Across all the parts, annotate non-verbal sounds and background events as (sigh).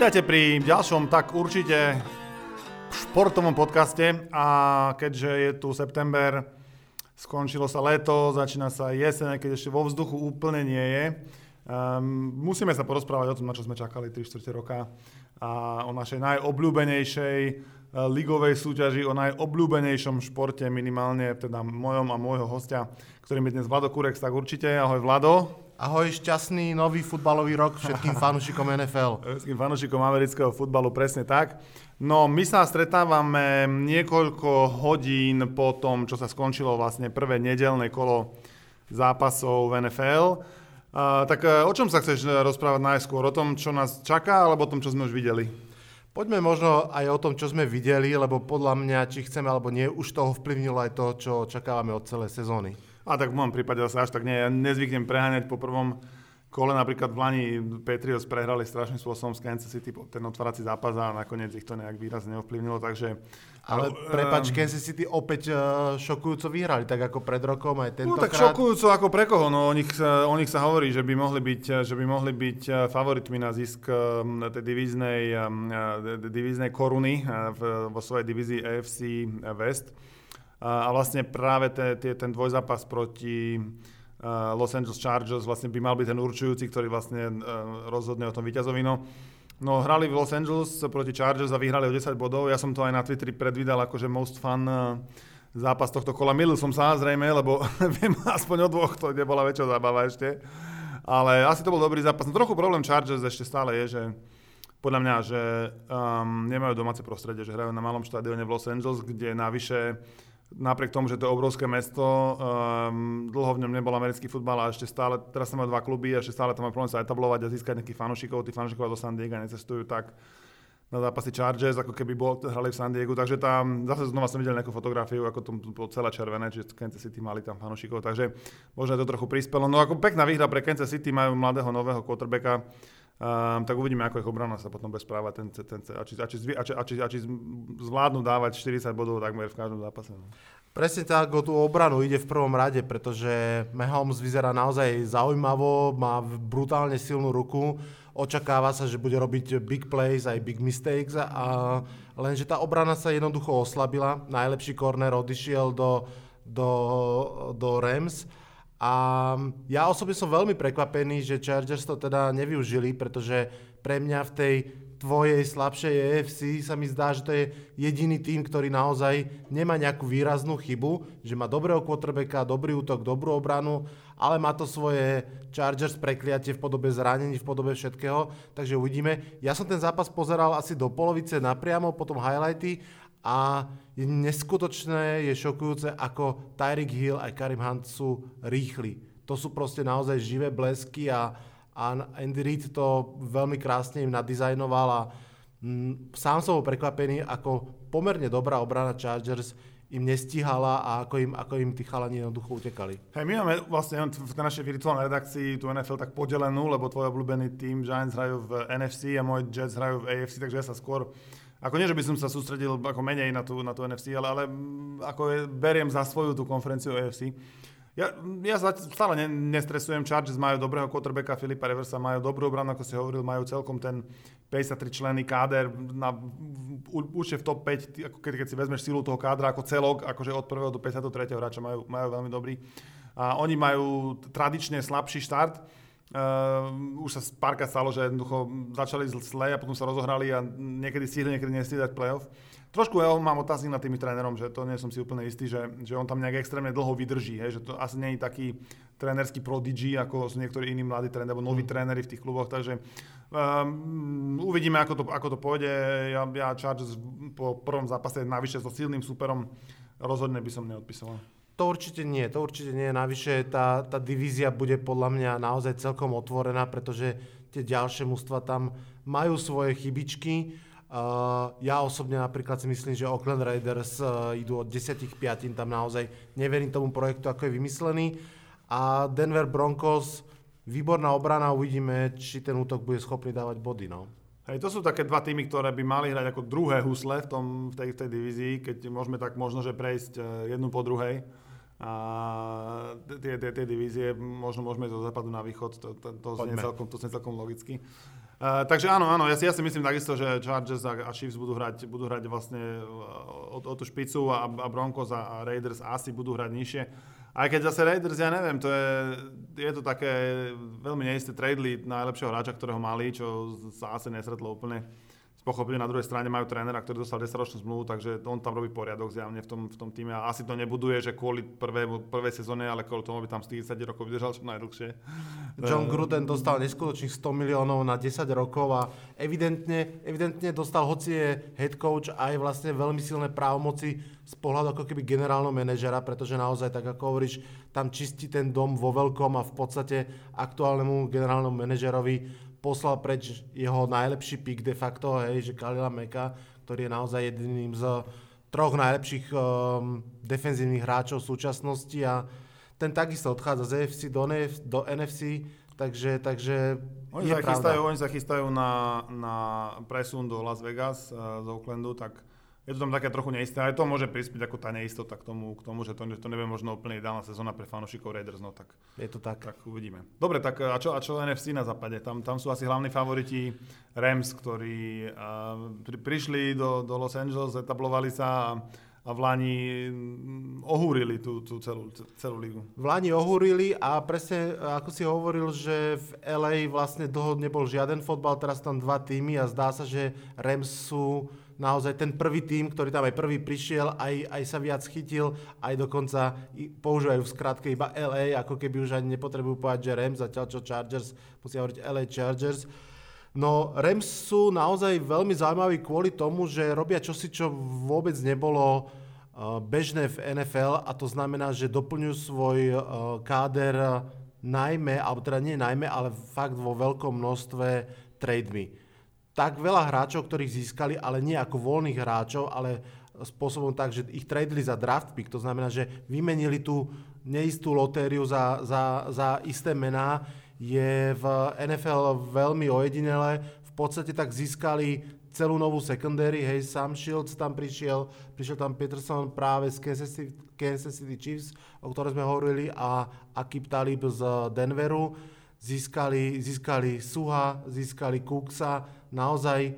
Vítajte pri ďalšom tak určite športovom podcaste a keďže je tu september, skončilo sa leto, začína sa jeseň, keď ešte vo vzduchu úplne nie je. Um, musíme sa porozprávať o tom, na čo sme čakali 3 čtvrte roka a o našej najobľúbenejšej uh, ligovej súťaži, o najobľúbenejšom športe minimálne, teda mojom a môjho hostia, ktorým je dnes Vlado Kurex, tak určite. Ahoj Vlado. Ahoj, šťastný nový futbalový rok všetkým (laughs) fanúšikom NFL. Všetkým fanúšikom amerického futbalu, presne tak. No, my sa stretávame niekoľko hodín po tom, čo sa skončilo vlastne prvé nedelné kolo zápasov v NFL. Uh, tak uh, o čom sa chceš rozprávať najskôr? O tom, čo nás čaká, alebo o tom, čo sme už videli? Poďme možno aj o tom, čo sme videli, lebo podľa mňa, či chceme alebo nie, už toho vplyvnilo aj to, čo očakávame od celej sezóny. A tak v môjom prípade sa až tak nie. Ja nezvyknem preháňať po prvom kole. Napríklad v Lani Patriots prehrali strašným spôsobom z Kansas City ten otvárací zápas a nakoniec ich to nejak výrazne ovplyvnilo. Takže, ale prepač, Kansas City opäť uh, šokujúco vyhrali, tak ako pred rokom aj tento No tak šokujúco ako pre koho? No o nich, o nich sa hovorí, že by mohli byť, že by mohli byť e, favoritmi na zisk tej divíznej, divíznej koruny vo svojej divízii AFC West. A vlastne práve te, te, ten dvojzápas proti uh, Los Angeles Chargers vlastne by mal byť ten určujúci, ktorý vlastne uh, rozhodne o tom víťazovi. No, no hrali v Los Angeles proti Chargers a vyhrali o 10 bodov. Ja som to aj na Twitteri predvídal akože most fun uh, zápas tohto kola. Milil som sa zrejme, lebo (laughs) viem aspoň o dvoch, to nebola väčšia zábava ešte. Ale asi to bol dobrý zápas. No trochu problém Chargers ešte stále je, že podľa mňa, že um, nemajú domáce prostredie, že hrajú na malom štadióne v Los Angeles, kde navyše napriek tomu, že to je obrovské mesto, um, dlho v ňom nebol americký futbal a ešte stále, teraz sa majú dva kluby a ešte stále tam majú problém sa etablovať a získať nejakých fanúšikov. Tí fanúšikovia do San Diego necestujú tak na zápasy Chargers, ako keby bol, hrali v San Diego, takže tam zase znova som videl nejakú fotografiu, ako to bolo celé červené, čiže Kansas City mali tam fanúšikov, takže možno to trochu prispelo. No ako pekná výhra pre Kansas City, majú mladého nového quarterbacka, Um, tak uvidíme, ako ich obrana sa potom bude správať ten, ten, a, či, a, či, a, či, a, či, a či zvládnu dávať 40 bodov takmer v každom zápase. No. Presne tak, o tú obranu ide v prvom rade, pretože Mahomes vyzerá naozaj zaujímavo, má brutálne silnú ruku, očakáva sa, že bude robiť big plays aj big mistakes, a, lenže tá obrana sa jednoducho oslabila. Najlepší corner odišiel do, do, do Rams a ja osobne som veľmi prekvapený, že Chargers to teda nevyužili, pretože pre mňa v tej tvojej slabšej EFC sa mi zdá, že to je jediný tým, ktorý naozaj nemá nejakú výraznú chybu, že má dobrého quarterbacka, dobrý útok, dobrú obranu, ale má to svoje Chargers prekliatie v podobe zranení, v podobe všetkého, takže uvidíme. Ja som ten zápas pozeral asi do polovice napriamo, potom highlighty a je neskutočné, je šokujúce, ako Tyreek Hill aj Karim Hunt sú rýchli. To sú proste naozaj živé blesky a, a Andy Reid to veľmi krásne im nadizajnoval a m, sám som bol prekvapený, ako pomerne dobrá obrana Chargers im nestíhala a ako im, ako im tí chalani jednoducho utekali. Hej, my máme vlastne v našej virtuálnej redakcii tú NFL tak podelenú, lebo tvoj obľúbený tým Giants hrajú v NFC a môj Jets hrajú v AFC, takže ja sa skôr ako nie, že by som sa sústredil ako menej na tú, na tú NFC, ale, ale mm, ako je, beriem za svoju tú konferenciu AFC. Ja, ja stále ne, nestresujem, Chargers majú dobrého quarterbacka Filipa Reversa, majú dobrú obranu, ako si hovoril, majú celkom ten 53 členný káder, na, určite v top 5, ako keď, keď si vezmeš silu toho kádra ako celok, akože od 1. do 53. hráča majú, majú veľmi dobrý. A oni majú tradične slabší štart, Uh, už sa párkrát stalo, že jednoducho začali zle a potom sa rozohrali a niekedy stihli, niekedy nestihli dať playoff. Trošku ja mám otázky nad tým trénerom, že to nie som si úplne istý, že, že on tam nejak extrémne dlho vydrží, hej, že to asi nie je taký trénerský prodigy, ako sú niektorí iní mladí tréneri, alebo noví mm. tréneri v tých kluboch, takže um, uvidíme, ako to, ako to pôjde. Ja, ja Chargers po prvom zápase navyše so silným superom rozhodne by som neodpisoval. To určite nie, to určite nie. Navyše tá, tá divízia bude podľa mňa naozaj celkom otvorená, pretože tie ďalšie mužstva tam majú svoje chybičky. Uh, ja osobne napríklad si myslím, že Oakland Raiders uh, idú od 10 k 5, tam naozaj neverím tomu projektu, ako je vymyslený. A Denver Broncos, výborná obrana, uvidíme, či ten útok bude schopný dávať body. No. Hej, to sú také dva týmy, ktoré by mali hrať ako druhé husle v, tom, v, tej, v tej divízii, keď môžeme tak možno, že prejsť e, jednu po druhej a tie, tie, tie divízie, možno môžeme zo západu na východ, to, to, to, znie celkom, to znie celkom logicky. Uh, takže áno, áno, ja si, ja si myslím takisto, že Chargers a, a Chiefs budú hrať, budú hrať vlastne o, o tú špicu a, a Broncos a, a Raiders asi budú hrať nižšie. Aj keď zase Raiders, ja neviem, to je, je to také veľmi neisté trade lead najlepšieho hráča, ktorého mali, čo sa asi nesretlo úplne pochopili, na druhej strane majú trénera, ktorý dostal 10-ročnú zmluvu, takže on tam robí poriadok zjavne v tom, v tom týme a asi to nebuduje, že kvôli prvé, prvej sezóne, ale kvôli tomu, aby tam 40 rokov vydržal čo najdlhšie. John Gruden dostal neskutočných 100 miliónov na 10 rokov a evidentne, evidentne dostal, hoci je head coach, aj vlastne veľmi silné právomoci z pohľadu ako keby generálneho manažera, pretože naozaj, tak ako hovoríš, tam čistí ten dom vo veľkom a v podstate aktuálnemu generálnemu manažerovi poslal preč jeho najlepší pick de facto, hej, že Kalila Meka, ktorý je naozaj jedným z troch najlepších um, defenzívnych hráčov v súčasnosti a ten takisto odchádza z EFC do, NF, do NFC, takže, takže oni sa, chystajú, oni sa chystajú na, na presun do Las Vegas uh, z Oaklandu, tak je to tam také trochu neisté. Aj to môže prispieť ako tá neistota k tomu, k tomu že to, to nevie možno úplne ideálna sezóna pre fanúšikov Raiders. No tak, je to tak. Tak uvidíme. Dobre, tak a čo, a čo NFC na západe? Tam, tam sú asi hlavní favoriti Rams, ktorí uh, pri, prišli do, do Los Angeles, etablovali sa a, a v Lani mm, ohúrili tú, tú celú, celú ligu. V Lani ohúrili a presne ako si hovoril, že v LA vlastne dlho nebol žiaden fotbal, teraz tam dva týmy a zdá sa, že Rams sú naozaj ten prvý tým, ktorý tam aj prvý prišiel, aj, aj sa viac chytil, aj dokonca používajú v skratke iba LA, ako keby už ani nepotrebujú povedať, že Rams, zatiaľ čo Chargers, musia hovoriť LA Chargers. No Rams sú naozaj veľmi zaujímaví kvôli tomu, že robia čosi, čo vôbec nebolo uh, bežné v NFL a to znamená, že doplňujú svoj uh, káder najmä, alebo teda nie najmä, ale fakt vo veľkom množstve trademi tak veľa hráčov, ktorých získali, ale nie ako voľných hráčov, ale spôsobom tak, že ich tradeli za draft pick. To znamená, že vymenili tú neistú lotériu za, za, za isté mená. Je v NFL veľmi ojedinelé. V podstate tak získali celú novú secondary. Hej, Sam Shields tam prišiel, prišiel tam Peterson práve z Kansas City, Kansas City Chiefs, o ktorej sme hovorili, a Akib Talib z Denveru. Získali, získali Suha, získali Cooksa, naozaj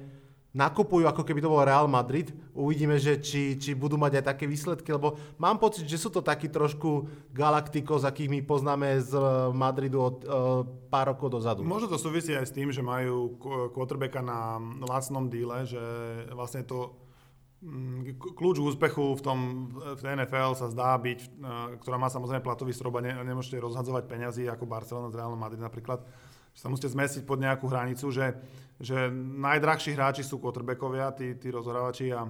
nakupujú, ako keby to bol Real Madrid. Uvidíme, že či, či budú mať aj také výsledky, lebo mám pocit, že sú to takí trošku Galacticos, akých my poznáme z eh, Madridu od uh, pár rokov dozadu. Možno to súvisí aj s tým, že majú quarterbacka na lacnom díle, že vlastne to mm, kľúč úspechu v tom v NFL sa zdá byť, eh, ktorá má samozrejme platový strop a ne, nemôžete rozhadzovať peňazí ako Barcelona z Real Madrid napríklad, že sa musíte zmestiť pod nejakú hranicu, že že najdrahší hráči sú quarterbackovia, tí, tí rozhrávači a,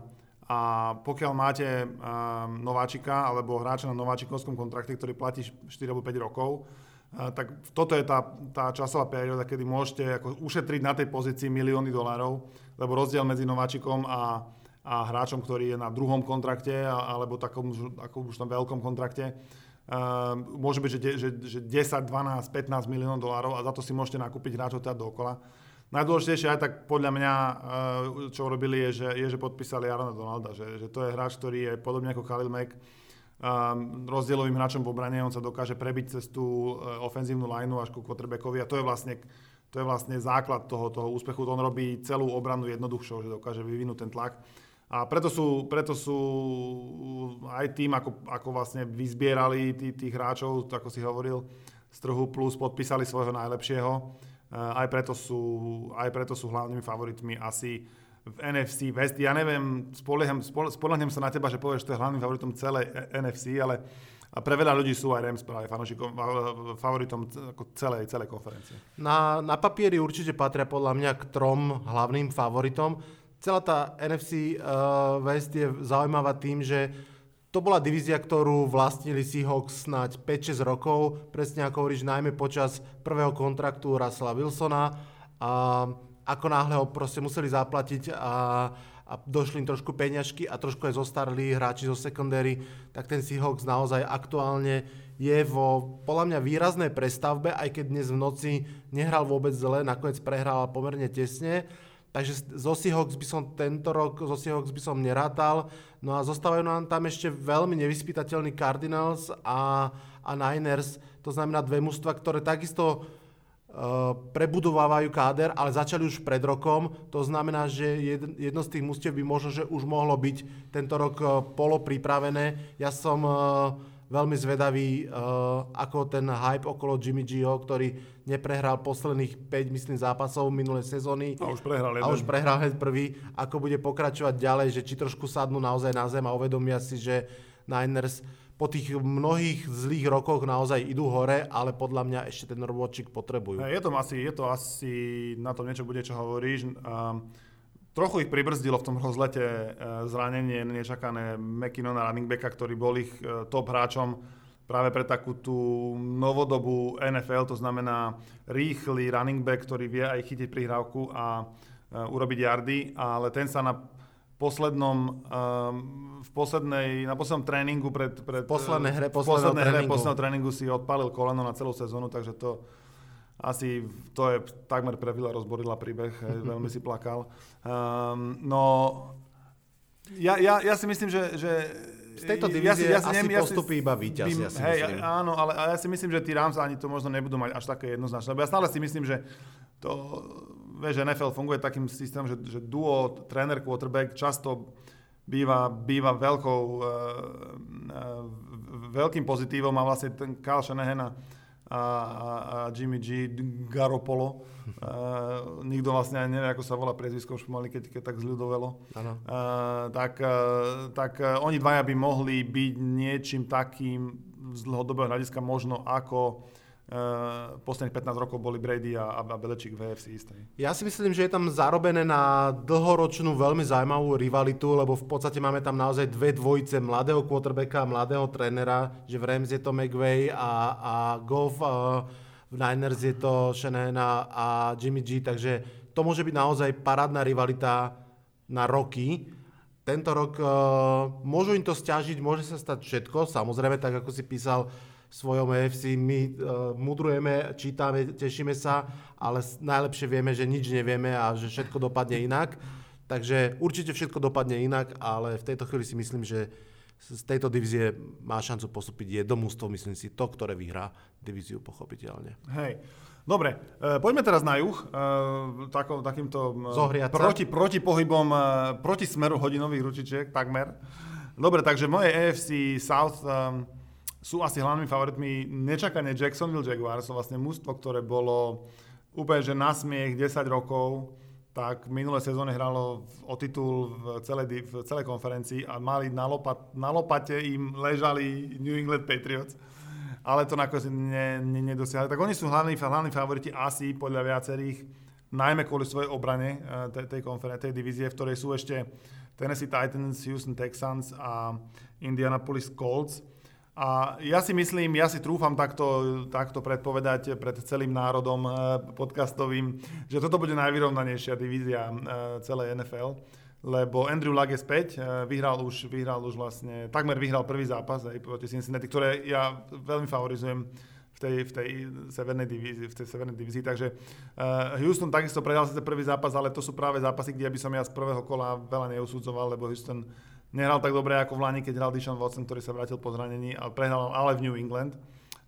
a pokiaľ máte um, nováčika alebo hráča na nováčikovskom kontrakte, ktorý platí 4 alebo 5 rokov, uh, tak toto je tá, tá časová perióda, kedy môžete ako ušetriť na tej pozícii milióny dolárov, lebo rozdiel medzi nováčikom a, a hráčom, ktorý je na druhom kontrakte alebo takom ako už tam veľkom kontrakte, uh, môže byť, že, že, že 10, 12, 15 miliónov dolárov a za to si môžete nakúpiť hráčov teda dookola. Najdôležitejšie aj tak podľa mňa, eh, čo urobili, je, že, je, že podpísali Arona Donalda, že, že to je hráč, ktorý je podobne ako Khalil Mack, um, rozdielovým hráčom v obrane, on sa dokáže prebiť cez tú uh, ofenzívnu lineu až ku quarterbackovi a to je vlastne, to je vlastne základ toho, toho úspechu. On robí celú obranu jednoduchšou, že dokáže vyvinúť ten tlak. A preto sú, preto sú aj tým, ako, ako vlastne vyzbierali tí, tých hráčov, ako si hovoril, z trhu plus podpísali svojho najlepšieho Eh, aj preto sú, aj preto sú hlavnými favoritmi asi v NFC West. Ja neviem, spolieham, spolehnem sa na teba, že povieš, že to je hlavným favoritom celej NFC, ale a pre veľa ľudí sú aj Rams práve fanúšikom, favoritom celej, celej konferencie. Na, na papieri určite patria podľa mňa k trom hlavným favoritom. Celá tá NFC uh, eh, West je zaujímavá tým, že to bola divízia, ktorú vlastnili Seahawks snáď 5-6 rokov, presne ako hovoríš, najmä počas prvého kontraktu Russella Wilsona. A ako náhle ho proste museli zaplatiť a, a došli im trošku peňažky a trošku aj zostarli hráči zo secondary, tak ten Seahawks naozaj aktuálne je vo podľa mňa výraznej prestavbe, aj keď dnes v noci nehral vôbec zle, nakoniec prehral pomerne tesne. Takže zo Seahawks by som tento rok, zo Seahawks by som nerátal. No a zostávajú nám tam ešte veľmi nevyspytateľní Cardinals a, a Niners. To znamená dve mužstva, ktoré takisto prebudovávajú káder, ale začali už pred rokom. To znamená, že jedno z tých mústiev by možno, že už mohlo byť tento rok polo pripravené. Ja som veľmi zvedavý, ako ten hype okolo Jimmy Gio, ktorý neprehral posledných 5, myslím, zápasov minulé sezóny. A už prehral jeden. A už prehral hneď prvý. Ako bude pokračovať ďalej, že či trošku sadnú naozaj na zem a uvedomia si, že Niners po tých mnohých zlých rokoch naozaj idú hore, ale podľa mňa ešte ten robočík potrebujú. Je to asi, je to asi na tom niečo bude, čo hovoríš. Um, trochu ich pribrzdilo v tom rozlete uh, zranenie nečakané McKinnona running backa, ktorý bol ich uh, top hráčom práve pre takú tú novodobú NFL, to znamená rýchly running back, ktorý vie aj chytiť prihrávku a uh, urobiť yardy, ale ten sa na poslednom, um, v poslednej, na poslednom tréningu pred, pred poslednej hre, poslednej tréningu. hre, posledného tréningu si odpálil koleno na celú sezónu, takže to asi to je takmer pre Vila rozborila príbeh, (laughs) veľmi si plakal. Um, no, ja, ja, ja si myslím, že, že z tejto divízie ja si, ja si, asi neviem, postupí ja si, iba víťaz, ja si hej, myslím. Áno, ale, ale ja si myslím, že tí Rams ani to možno nebudú mať až také jednoznačné. Lebo ja stále si myslím, že to vieš, NFL funguje takým systémom, že, že duo tréner quarterback často býva, býva veľkou, uh, uh, veľkým pozitívom a vlastne ten Kyle Shanahan a, a, a Jimmy G, Garopolo, uh, (laughs) nikto vlastne ani nevie, ako sa volá priezvisko, už mali, keď, keď tak zľudovelo, uh, tak, uh, tak uh, oni dvaja by mohli byť niečím takým z dlhodobého hľadiska možno ako Uh, posledných 15 rokov boli Brady a, a Belečík v AFC istej. Ja si myslím, že je tam zarobené na dlhoročnú veľmi zaujímavú rivalitu, lebo v podstate máme tam naozaj dve dvojice mladého quarterbacka a mladého trénera, že v Rams je to McVay a, a Goff, uh, v Niners je to Shanahan a Jimmy G, takže to môže byť naozaj parádna rivalita na roky. Tento rok uh, môžu im to stiažiť, môže sa stať všetko, samozrejme, tak ako si písal, svojom EFC. My uh, mudrujeme, čítame, tešíme sa, ale najlepšie vieme, že nič nevieme a že všetko dopadne inak. Takže určite všetko dopadne inak, ale v tejto chvíli si myslím, že z tejto divízie má šancu postúpiť jedno mústvo, myslím si, to, ktoré vyhrá divíziu pochopiteľne. Hej. Dobre, e, poďme teraz na juh, e, takýmto e, proti, proti pohybom, e, proti smeru hodinových ručičiek, takmer. Dobre, takže moje AFC South... E, sú asi hlavnými favoritmi nečakane Jacksonville Jaguars, sú vlastne mústvo, ktoré bolo úplne že na smiech 10 rokov, tak minulé sezóne hralo o titul v celej, v celej konferencii a mali na, lopat, na lopate im ležali New England Patriots, ale to nakoniec ne, ne, nedosiahli. Tak oni sú hlavní, hlavní favoriti asi podľa viacerých, najmä kvôli svojej obrane eh, tej, tej, konferen- tej divízie, v ktorej sú ešte Tennessee Titans, Houston Texans a Indianapolis Colts a ja si myslím, ja si trúfam takto, takto predpovedať pred celým národom eh, podcastovým, že toto bude najvyrovnanejšia divízia eh, celej NFL, lebo Andrew Luck je späť, eh, vyhral už, vyhral už vlastne, takmer vyhral prvý zápas aj proti Cincinnati, ktoré ja veľmi favorizujem v tej, v tej severnej divízii, v tej severnej divízii. Takže Houston takisto prehral sa prvý zápas, ale to sú práve zápasy, kde by som ja z prvého kola veľa neusudzoval, lebo Houston nehral tak dobre ako v Lani, keď hral Dishon Watson, ktorý sa vrátil po zranení, ale prehral ale v New England,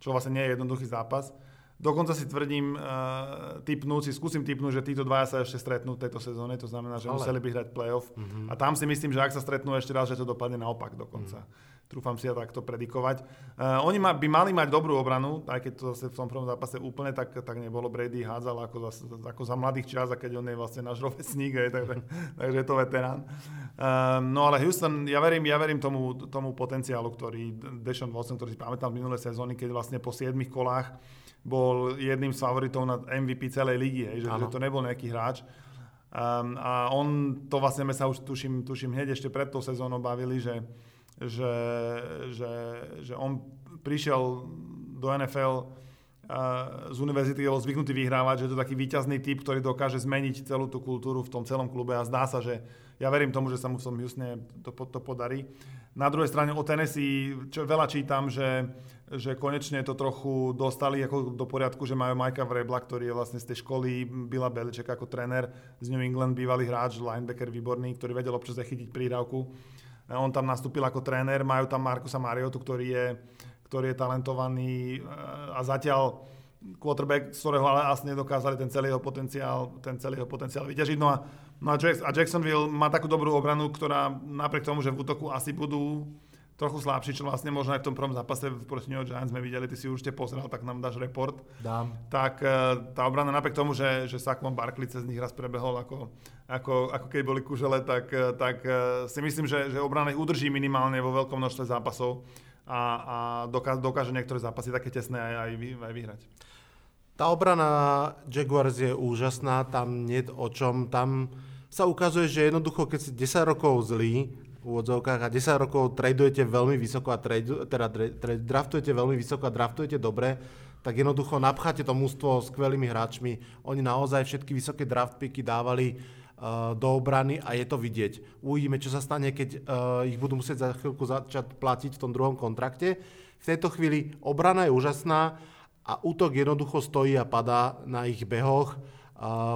čo vlastne nie je jednoduchý zápas. Dokonca si tvrdím, uh, typnúť, si skúsim typnúť, že títo dvaja sa ešte stretnú v tejto sezóne, to znamená, že ale. museli by hrať playoff. Mm-hmm. A tam si myslím, že ak sa stretnú ešte raz, že to dopadne naopak dokonca. Mm trúfam si ja takto predikovať. Uh, oni ma, by mali mať dobrú obranu, aj keď to v tom prvom zápase úplne tak, tak nebolo. Brady hádzal ako za, ako za mladých čas, a keď on je vlastne náš (laughs) rovesník, aj, takže, takže je to veterán. Uh, no ale Houston, ja verím, ja verím tomu, tomu potenciálu, ktorý Deshaun Watson, ktorý si pamätám v minulé sezóny, keď vlastne po 7 kolách bol jedným z favoritov na MVP celej ligy, že, že to nebol nejaký hráč. Um, a on, to vlastne sme sa už tuším, tuším hneď ešte pred tou sezónou bavili, že že, že, že on prišiel do NFL z univerzity, bol zvyknutý vyhrávať, že je to taký výťazný typ, ktorý dokáže zmeniť celú tú kultúru v tom celom klube a zdá sa, že ja verím tomu, že sa mu v tom Houstone to, to podarí. Na druhej strane o Tennessee čo veľa čítam, že, že konečne to trochu dostali ako do poriadku, že majú Majka Vrebla, ktorý je vlastne z tej školy Bila Beliček ako tréner z New England, bývalý hráč, linebacker výborný, ktorý vedel občas chytiť prírávku on tam nastúpil ako tréner, majú tam Markusa Mariotu, ktorý je, ktorý je talentovaný eh, a zatiaľ quarterback, z ktorého ale asi nedokázali ten celý jeho potenciál, ten celý jeho potenciál vyťažiť. No a, no a Jacksonville má takú dobrú obranu, ktorá napriek tomu, že v útoku asi budú trochu slabší, čo vlastne možno aj v tom prvom zápase proti New York Giants sme videli, ty si určite pozrel, tak nám dáš report. Dám. Tak e, tá obrana napriek tomu, že, že Saquon Barkley cez nich raz prebehol ako, ako, ako keď boli kužele, tak, e, tak e, si myslím, že, že obrana ich udrží minimálne vo veľkom množstve zápasov a, a dokáže, dokáže niektoré zápasy také tesné aj, aj, vy, aj vyhrať. Tá obrana Jaguars je úžasná, tam nie o čom, tam sa ukazuje, že jednoducho, keď si 10 rokov zlý, úvodzovkách a 10 rokov tradujete veľmi vysoko a trade, teda trade, draftujete veľmi vysoko a draftujete dobre, tak jednoducho napcháte to mústvo skvelými hráčmi. Oni naozaj všetky vysoké draft picky dávali uh, do obrany a je to vidieť. Uvidíme, čo sa stane, keď uh, ich budú musieť za chvíľku začať platiť v tom druhom kontrakte. V tejto chvíli obrana je úžasná a útok jednoducho stojí a padá na ich behoch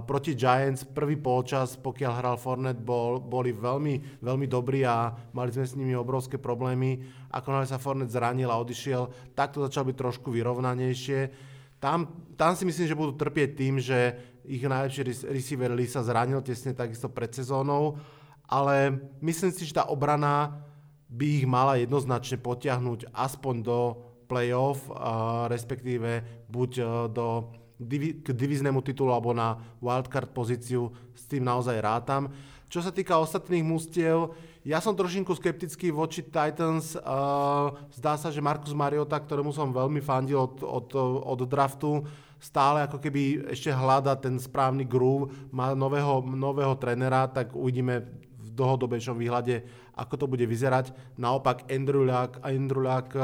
Proti Giants prvý polčas, pokiaľ hral Fornet, bol, boli veľmi, veľmi dobrí a mali sme s nimi obrovské problémy. Ako sa Fornet zranil a odišiel, tak to začalo byť trošku vyrovnanejšie. Tam, tam si myslím, že budú trpieť tým, že ich najlepší receiver Lee sa zranil tesne takisto pred sezónou, ale myslím si, že tá obrana by ich mala jednoznačne potiahnuť aspoň do playoff, uh, respektíve buď uh, do k diviznému titulu alebo na wildcard pozíciu, s tým naozaj rátam. Čo sa týka ostatných mústiev, ja som trošinku skeptický voči Titans. Zdá sa, že Marcus Mariota, ktorému som veľmi fandil od, od, od draftu, stále ako keby ešte hľada ten správny groove, má nového, nového trenera, tak uvidíme v dlhodobejšom výhľade, ako to bude vyzerať. Naopak Andrew Luck, Andrew Luck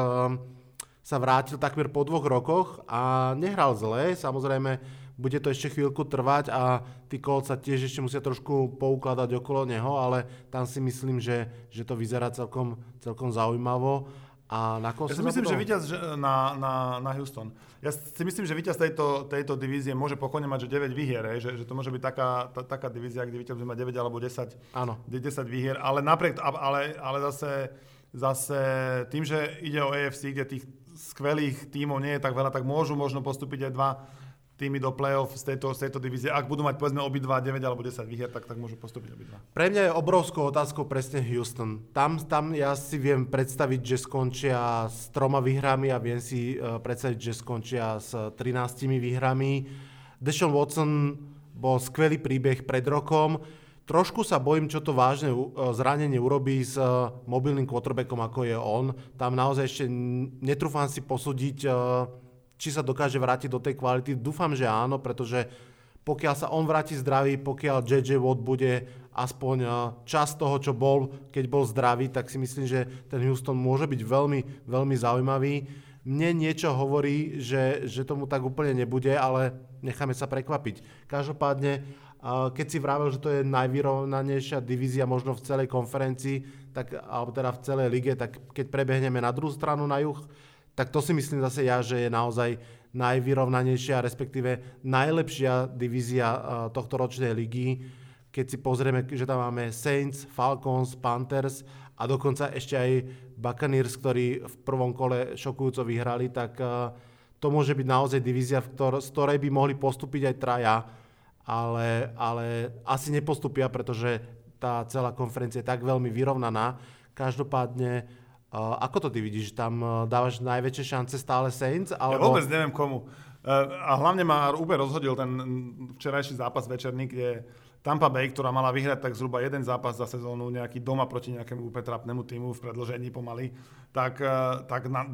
sa vrátil takmer po dvoch rokoch a nehral zle, samozrejme bude to ešte chvíľku trvať a tí Colts sa tiež ešte musia trošku poukladať okolo neho, ale tam si myslím, že, že to vyzerá celkom, celkom zaujímavo. A na ja si myslím, že víťaz na, na, na Houston. Ja si myslím, že víťaz tejto, tejto divízie môže pokojne mať, že 9 výhier, že, že to môže byť taká, tá, taká divízia, kde víťaz by mať 9 alebo 10, Áno. 10 výhier, ale napriek, ale, ale zase, zase tým, že ide o AFC, kde tých skvelých tímov nie je tak veľa, tak môžu možno postúpiť aj dva týmy do play-off z tejto, z tejto divízie. Ak budú mať povedzme obidva 9 alebo 10 výher, tak, tak môžu postúpiť obidva. Pre mňa je obrovskou otázkou presne Houston. Tam, tam ja si viem predstaviť, že skončia s troma výhrami a viem si uh, predstaviť, že skončia s 13 výhrami. Deshaun Watson bol skvelý príbeh pred rokom. Trošku sa bojím, čo to vážne e, zranenie urobí s e, mobilným quarterbackom, ako je on. Tam naozaj ešte netrúfam si posúdiť, e, či sa dokáže vrátiť do tej kvality. Dúfam, že áno, pretože pokiaľ sa on vráti zdravý, pokiaľ JJ Watt bude aspoň čas toho, čo bol, keď bol zdravý, tak si myslím, že ten Houston môže byť veľmi, veľmi zaujímavý. Mne niečo hovorí, že, že tomu tak úplne nebude, ale necháme sa prekvapiť. Každopádne keď si vravel, že to je najvyrovnanejšia divízia možno v celej konferencii, tak, alebo teda v celej lige, tak keď prebehneme na druhú stranu na juh, tak to si myslím zase ja, že je naozaj najvyrovnanejšia, respektíve najlepšia divízia tohto ročnej ligy. Keď si pozrieme, že tam máme Saints, Falcons, Panthers a dokonca ešte aj Buccaneers, ktorí v prvom kole šokujúco vyhrali, tak to môže byť naozaj divízia, z ktorej by mohli postúpiť aj traja ale, ale asi nepostupia, pretože tá celá konferencia je tak veľmi vyrovnaná. Každopádne, uh, ako to ty vidíš? Tam uh, dávaš najväčšie šance stále Saints? Alebo... Ja vôbec neviem komu. Uh, a hlavne ma úplne rozhodil ten včerajší zápas večerný, kde Tampa Bay, ktorá mala vyhrať tak zhruba jeden zápas za sezónu, nejaký doma proti nejakému úplne trapnému týmu v predložení pomaly, tak, eh, tak na,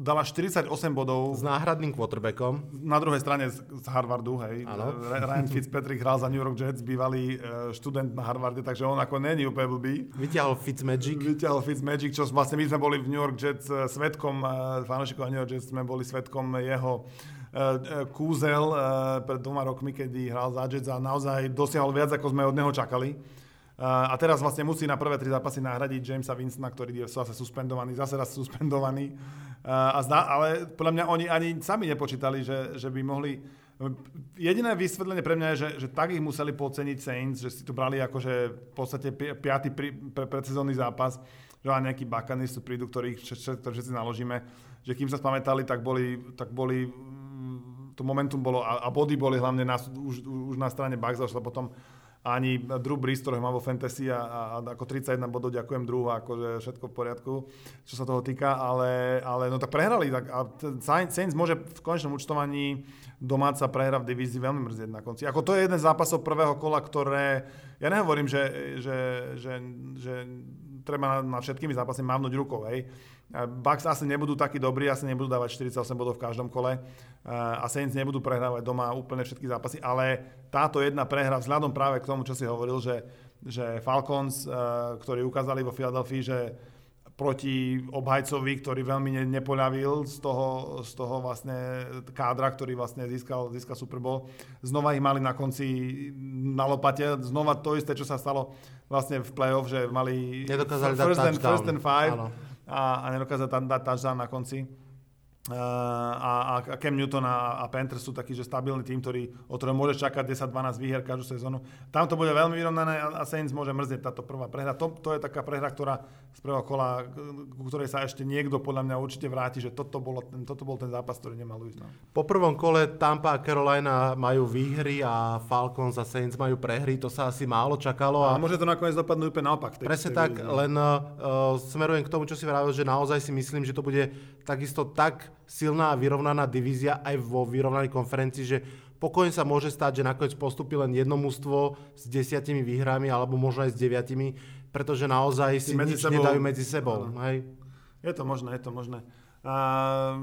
dala 48 bodov. S náhradným quarterbackom. Na druhej strane z, z Harvardu, hej. Ano. Ryan Fitzpatrick hral za New York Jets, bývalý eh, študent na Harvarde, takže on ako není úplne blbý. Vyťahol Fitzmagic. Vyťahol Fitzmagic, čo vlastne my sme boli v New York Jets eh, svetkom, fanúšikov New York Jets sme boli svetkom jeho Eh, eh, kúzel eh, pred dvoma rokmi, kedy hral za Jets a naozaj dosiahol viac, ako sme od neho čakali. A teraz vlastne musí na prvé tri zápasy nahradiť Jamesa Winstona, ktorý je zase suspendovaný, zase raz suspendovaný. A zna, ale podľa mňa oni ani sami nepočítali, že, že by mohli... Jediné vysvetlenie pre mňa je, že, že tak ich museli podceniť Saints, že si to brali ako, že v podstate piatý predsezónny zápas, že nejakí Buccaneers prídu, ktorých všetci naložíme, že kým sa spamätali, tak boli, tak boli to momentum bolo a, a body boli hlavne na, už, už na strane Bucks, ale potom ani Drew Brees, ktorého má vo fantasy a, a, a ako 31 bodov ďakujem Drew, akože všetko v poriadku, čo sa toho týka, ale, ale no tak prehrali tak, a Saints môže v konečnom účtovaní domáca prehra v divízii veľmi mrzieť na konci. Ako to je jeden z zápasov prvého kola, ktoré, ja nehovorím, že, že, že, že treba na, na všetkými zápasmi mávnuť rukou, hej. Bucks asi nebudú takí dobrí, asi nebudú dávať 48 bodov v každom kole a Saints nebudú prehrávať doma úplne všetky zápasy, ale táto jedna prehra vzhľadom práve k tomu, čo si hovoril, že, že Falcons, ktorí ukázali vo Filadelfii, že proti obhajcovi, ktorý veľmi ne, nepoľavil z toho, z toho vlastne kádra, ktorý vlastne získal, získal Super Bowl. Znova ich mali na konci na lopate. Znova to isté, čo sa stalo vlastne v play-off, že mali Nedokázali first, and, first and five Áno. A, a nedokázali tam dať touchdown na konci. Uh, a, a Cam Newton a, a Panthers sú takí, že stabilný tým, ktorý, o ktorom môže čakať 10-12 výher každú sezónu. Tam to bude veľmi vyrovnané a, a Saints môže mrzieť táto prvá prehra. To, to je taká prehra, ktorá z prvého kola, ku ktorej sa ešte niekto podľa mňa určite vráti, že toto, bolo toto bol ten zápas, ktorý nemal ísť. No. Po prvom kole Tampa a Carolina majú výhry a Falcons a Saints majú prehry, to sa asi málo čakalo. A, a môže to nakoniec dopadnúť úplne naopak. Tej, presne tej tak, výzve. len uh, smerujem k tomu, čo si vravil, že naozaj si myslím, že to bude takisto tak silná a vyrovnaná divízia aj vo vyrovnanej konferencii, že pokojne sa môže stať, že nakoniec postupí len jedno mužstvo s desiatimi výhrami alebo možno aj s deviatimi, pretože naozaj si medzi nič sebou, nedajú medzi sebou. Hej. Je to možné, je to možné. Uh,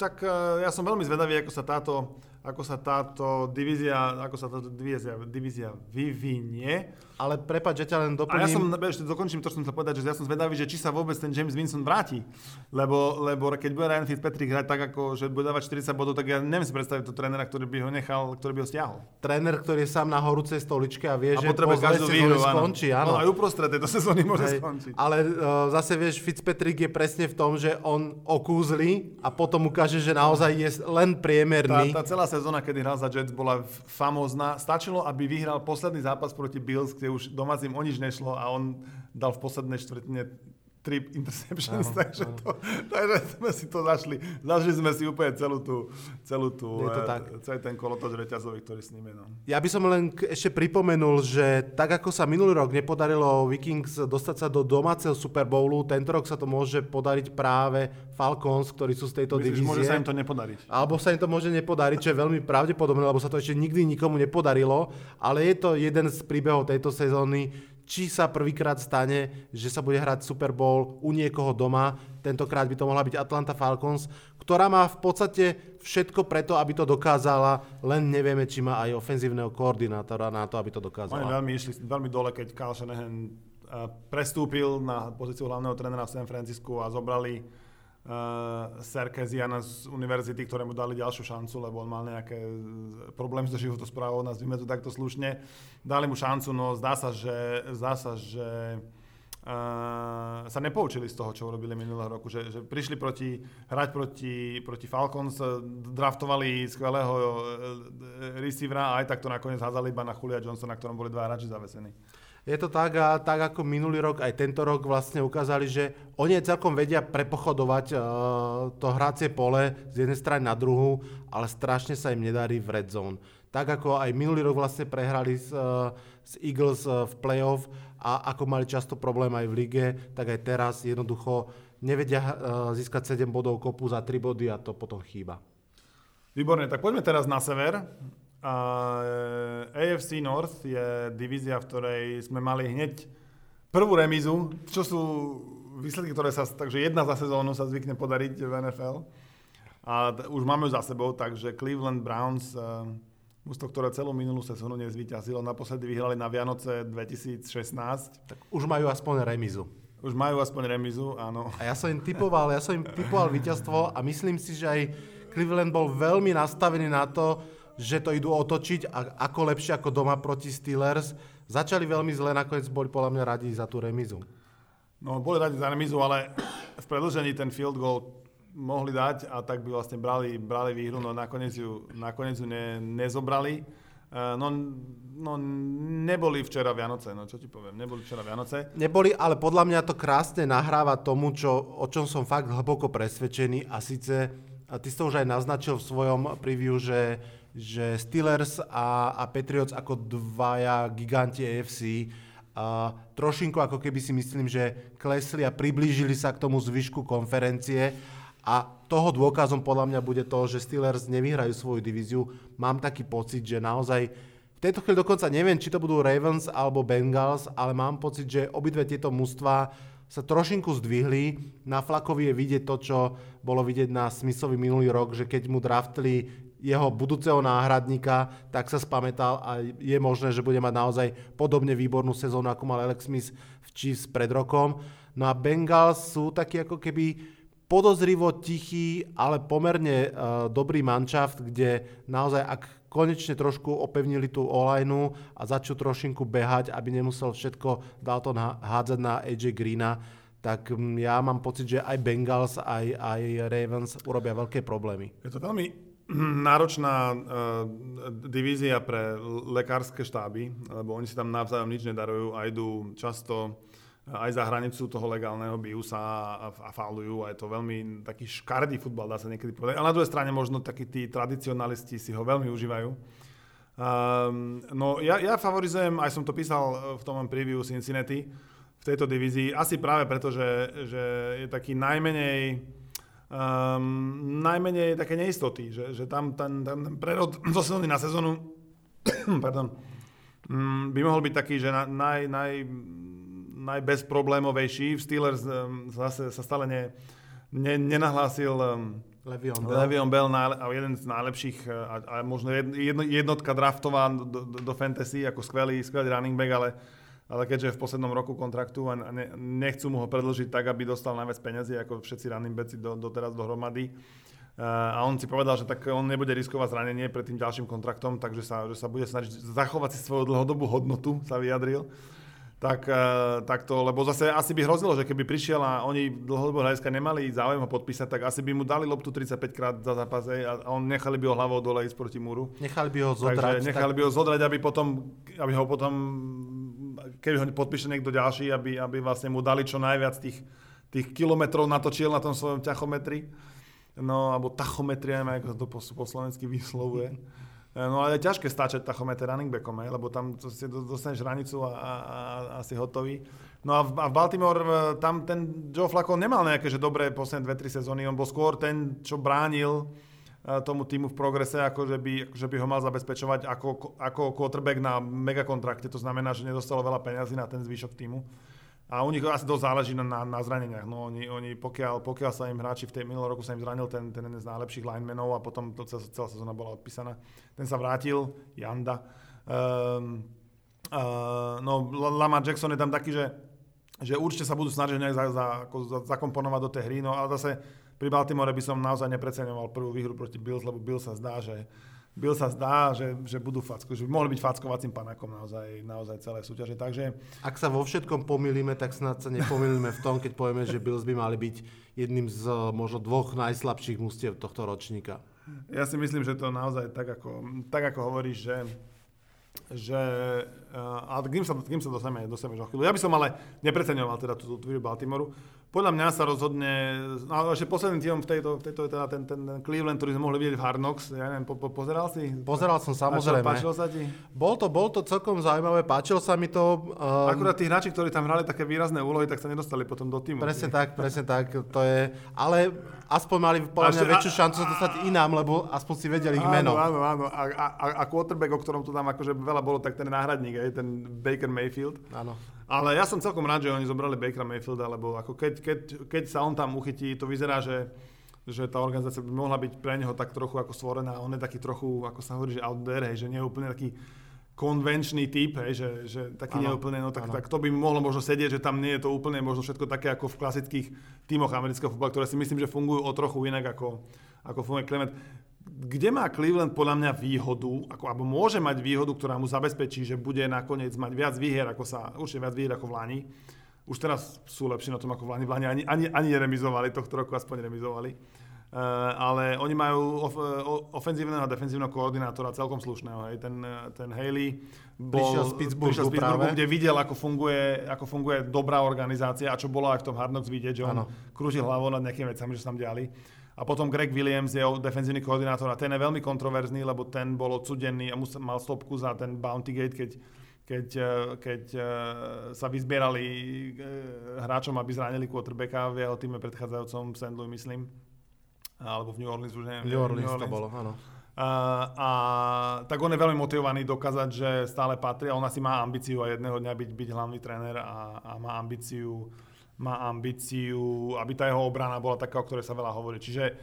tak uh, ja som veľmi zvedavý, ako sa táto ako sa táto divízia, ako sa táto divízia, divízia vyvinie. Ale prepáč, že ťa len doplním. A ja som, ešte dokončím to, čo som chcel povedať, že ja som zvedavý, že či sa vôbec ten James Winston vráti. Lebo, lebo keď bude Ryan Fitzpatrick hrať tak, ako že bude dávať 40 bodov, tak ja neviem si predstaviť to trénera, ktorý by ho nechal, ktorý by ho stiahol. Tréner, ktorý je sám na horúcej stoličke a vie, a že po každú výhru, skončí. Áno. No, aj uprostred tejto sezóny môže Hej, skončiť. Ale uh, zase vieš, Fitzpatrick je presne v tom, že on okúzli a potom ukáže, že naozaj je len priemerný. Tá, tá celá sezóna, kedy hral za Jets bola famózna. Stačilo, aby vyhral posledný zápas proti Bills, kde už domácim o nič nešlo a on dal v poslednej štvrtine tri interceptions, áno, takže, áno. To, takže sme si to zašli. Zažili sme si úplne celú tú, celú tú, Je to tak. celý ten kolotoč reťazový, ktorý s je. No. Ja by som len ešte pripomenul, že tak ako sa minulý rok nepodarilo Vikings dostať sa do domáceho Super Bowlu, tento rok sa to môže podariť práve Falcons, ktorí sú z tejto Myslíš, divízie. môže sa im to nepodariť. Alebo sa im to môže nepodariť, čo je veľmi pravdepodobné, lebo sa to ešte nikdy nikomu nepodarilo, ale je to jeden z príbehov tejto sezóny, či sa prvýkrát stane, že sa bude hrať Super Bowl u niekoho doma. Tentokrát by to mohla byť Atlanta Falcons, ktorá má v podstate všetko preto, aby to dokázala, len nevieme, či má aj ofenzívneho koordinátora na to, aby to dokázala. Oni veľmi išli veľmi dole, keď Kyle Shanahan eh, prestúpil na pozíciu hlavného trénera v San Francisku a zobrali uh, Serkeziana z univerzity, ktorému dali ďalšiu šancu, lebo on mal nejaké problémy so životosprávou, nazvime to takto slušne. Dali mu šancu, no zdá sa, že, zdá sa, že uh, sa nepoučili z toho, čo urobili minulého roku, že, že prišli proti, hrať proti, proti Falcons, draftovali skvelého receivera a aj tak to nakoniec házali iba na Julia Johnsona, na ktorom boli dva hráči zavesení. Je to tak a tak ako minulý rok, aj tento rok vlastne ukázali, že oni celkom vedia prepochodovať uh, to hracie pole z jednej strany na druhú, ale strašne sa im nedarí v red zone. Tak ako aj minulý rok vlastne prehrali s, uh, s Eagles uh, v playoff a ako mali často problém aj v lige, tak aj teraz jednoducho nevedia uh, získať 7 bodov kopu za 3 body a to potom chýba. Výborne, tak poďme teraz na sever. Eh, AFC North je divízia, v ktorej sme mali hneď prvú remizu, čo sú výsledky, ktoré sa, takže jedna za sezónu sa zvykne podariť v NFL. A t- už máme ju za sebou, takže Cleveland Browns, uh, mústvo, ktoré celú minulú sezónu nezvyťazilo, naposledy vyhrali na Vianoce 2016. Tak už majú aspoň remizu. Už majú aspoň remizu, áno. A ja som im typoval, ja som im typoval víťazstvo a myslím si, že aj Cleveland bol veľmi nastavený na to, že to idú otočiť a ako lepšie ako doma proti Steelers. Začali veľmi zle, nakoniec boli podľa mňa radi za tú remizu. No, boli radi za remizu, ale v predlžení ten field goal mohli dať a tak by vlastne brali, brali výhru, no nakoniec ju, nakoniec ju ne, nezobrali. Uh, no, no, neboli včera Vianoce, no čo ti poviem, neboli včera Vianoce. Neboli, ale podľa mňa to krásne nahráva tomu, čo, o čom som fakt hlboko presvedčený a síce a ty si to už aj naznačil v svojom preview, že, že Steelers a, a Patriots ako dvaja giganti AFC a trošinku ako keby si myslím, že klesli a priblížili sa k tomu zvyšku konferencie a toho dôkazom podľa mňa bude to, že Steelers nevyhrajú svoju divíziu. Mám taký pocit, že naozaj v tejto chvíli dokonca neviem, či to budú Ravens alebo Bengals, ale mám pocit, že obidve tieto mužstva sa trošinku zdvihli. Na Flakovi je vidieť to, čo bolo vidieť na Smithovi minulý rok, že keď mu draftli jeho budúceho náhradníka, tak sa spametal a je možné, že bude mať naozaj podobne výbornú sezónu, ako mal Alex Smith v Chiefs pred rokom. No a Bengals sú takí ako keby podozrivo tichý, ale pomerne uh, dobrý manšaft, kde naozaj, ak konečne trošku opevnili tú olajnu a začú trošinku behať, aby nemusel všetko Dalton hádzať na AJ Greena, tak mm, ja mám pocit, že aj Bengals, aj, aj Ravens urobia veľké problémy. Je to veľmi náročná uh, divízia pre lekárske štáby, lebo oni si tam navzájom nič nedarujú a idú často aj za hranicu toho legálneho, bijú sa a, a faulujú a je to veľmi taký škardý futbal, dá sa niekedy povedať. Ale na druhej strane možno takí tí tradicionalisti si ho veľmi užívajú. Um, no ja, ja favorizujem, aj som to písal v tom preview Cincinnati v tejto divízii, asi práve preto, že, že je taký najmenej um, najmenej také neistoty, že, že tam ten, ten, ten prerod (clears throat) zo sezóny na sezónu (clears throat) pardon, um, by mohol byť taký, že na, naj, naj, najbezproblémovejší. V Steelers um, zase sa stále ne, ne, nenahlásil um, Levion Bell, Levion Bell nále, a jeden z najlepších a, a možno jedno, jednotka draftová do, do, do fantasy ako skvelý, skvelý running back, ale ale keďže je v poslednom roku kontraktu a ne, nechcú mu ho predložiť tak, aby dostal najviac peniazy, ako všetci running backi do, doteraz dohromady, uh, a on si povedal, že tak on nebude riskovať zranenie pred tým ďalším kontraktom, takže sa, že sa bude snažiť zachovať si svoju dlhodobú hodnotu, sa vyjadril. Tak, uh, tak to, lebo zase asi by hrozilo, že keby prišiel a oni dlhodobo hľadiska nemali záujem ho podpísať, tak asi by mu dali loptu 35 krát za zápas a on nechali by ho hlavou dole ísť proti múru. Nechali by ho zodrať. Takže nechali tak... by ho zodrať, aby, potom, aby ho potom keby ho podpíše niekto ďalší, aby, aby vlastne mu dali čo najviac tých, tých kilometrov natočil na tom svojom ťachometri. No, alebo tachometri, neviem, ako to po, po slovensky vyslovuje. No ale je ťažké stáčať tachometer running backom, lebo tam si dostaneš hranicu a, a, a si hotový. No a v, a v Baltimore e, tam ten Joe Flacco nemal nejaké že dobré posledné 2-3 sezóny, on bol skôr ten, čo bránil tomu týmu v progrese, ako že by, že by ho mal zabezpečovať ako, ako quarterback na megakontrakte. To znamená, že nedostalo veľa peniazy na ten zvyšok týmu. A u nich asi dosť záleží na, na, na zraneniach. No, oni, oni pokiaľ, pokiaľ sa im hráči v tej minulom roku sa im zranil ten, ten jeden z najlepších linemenov a potom to celá, celá sezóna bola odpísaná. Ten sa vrátil, Janda. Um, uh, no, Lamar Jackson je tam taký, že, že určite sa budú snažiť nejak za, za, za, zakomponovať do tej hry, no ale zase pri Baltimore by som naozaj nepreceňoval prvú výhru proti Bills, lebo Bill sa zdá, že Bill sa zdá, že, že budú facko, že by mohli byť fackovacím panákom naozaj, naozaj celé súťaže. Takže... Ak sa vo všetkom pomýlime, tak snad sa nepomýlime v tom, keď povieme, že Bills by mali byť jedným z možno dvoch najslabších mústiev tohto ročníka. Ja si myslím, že to naozaj tak ako, tak ako hovoríš, že že, uh, ale kým sa, kým sa dostaneme, dostaneme o chvíľu. Ja by som ale nepreceňoval teda tú, tú Baltimoru. Podľa mňa sa rozhodne, no ešte posledným týmom v tejto, v tejto je teda ten, ten, ten Cleveland, ktorý sme mohli vidieť v Hard Knocks, ja neviem, po, po, pozeral si? Pozeral som samozrejme. Páčilo sa ti? Bol to, bol to celkom zaujímavé, páčilo sa mi to. Um, Akurát tí hráči, ktorí tam hrali také výrazné úlohy, tak sa nedostali potom do týmu. Presne tak, presne tak, to je, ale aspoň mali podľa mňa väčšiu šancu sa dostať inám, lebo aspoň si vedeli ich meno. Áno, áno, a, a, a, a quarterback, o ktorom tu tam akože veľa bolo, tak ten náhradník, aj, ten Baker Mayfield. Áno. Ale ja som celkom rád, že oni zobrali Bakera Mayfielda, lebo ako keď, keď, keď sa on tam uchytí, to vyzerá, že, že tá organizácia by mohla byť pre neho tak trochu ako stvorená. On je taký trochu, ako sa hovorí, že out there, hej, že nie je úplne taký konvenčný typ, hej, že, že taký ano, neúplne, no tak, tak to by mohlo možno sedieť, že tam nie je to úplne možno všetko také ako v klasických tímoch amerického futbalu, ktoré si myslím, že fungujú o trochu inak ako, ako funguje Clement kde má Cleveland podľa mňa výhodu, ako, alebo môže mať výhodu, ktorá mu zabezpečí, že bude nakoniec mať viac výhier, ako sa, určite viac výhier ako v Lani. Už teraz sú lepšie na tom ako v Lani. V Lani ani, ani, ani neremizovali, tohto roku aspoň remizovali. Uh, ale oni majú of, uh, ofenzívneho a defenzívneho koordinátora celkom slušného. Hej. Ten, uh, ten Haley bol, prišiel z Pittsburghu, prišiel z Pittsburghu kde videl, ako funguje, ako funguje dobrá organizácia a čo bolo aj v tom Hard Knocks vidieť, že on krúži hlavou nad nejakými vecami, že sa tam diali. A potom Greg Williams je defenzívny koordinátor a ten je veľmi kontroverzný, lebo ten bol odsudený a musel, mal stopku za ten Bounty Gate, keď, keď, eh, keď eh, sa vyzbierali eh, hráčom, aby zranili quarterbacka v jeho týme predchádzajúcom St. Louis, myslím. Alebo v New Orleans, už neviem. New Orleans, New Orleans. to bolo, áno. A, a tak on je veľmi motivovaný dokázať, že stále patrí a on asi má ambíciu a jedného dňa byť, byť hlavný tréner a, a má ambíciu má ambíciu, aby tá jeho obrana bola taká, o ktorej sa veľa hovorí. Čiže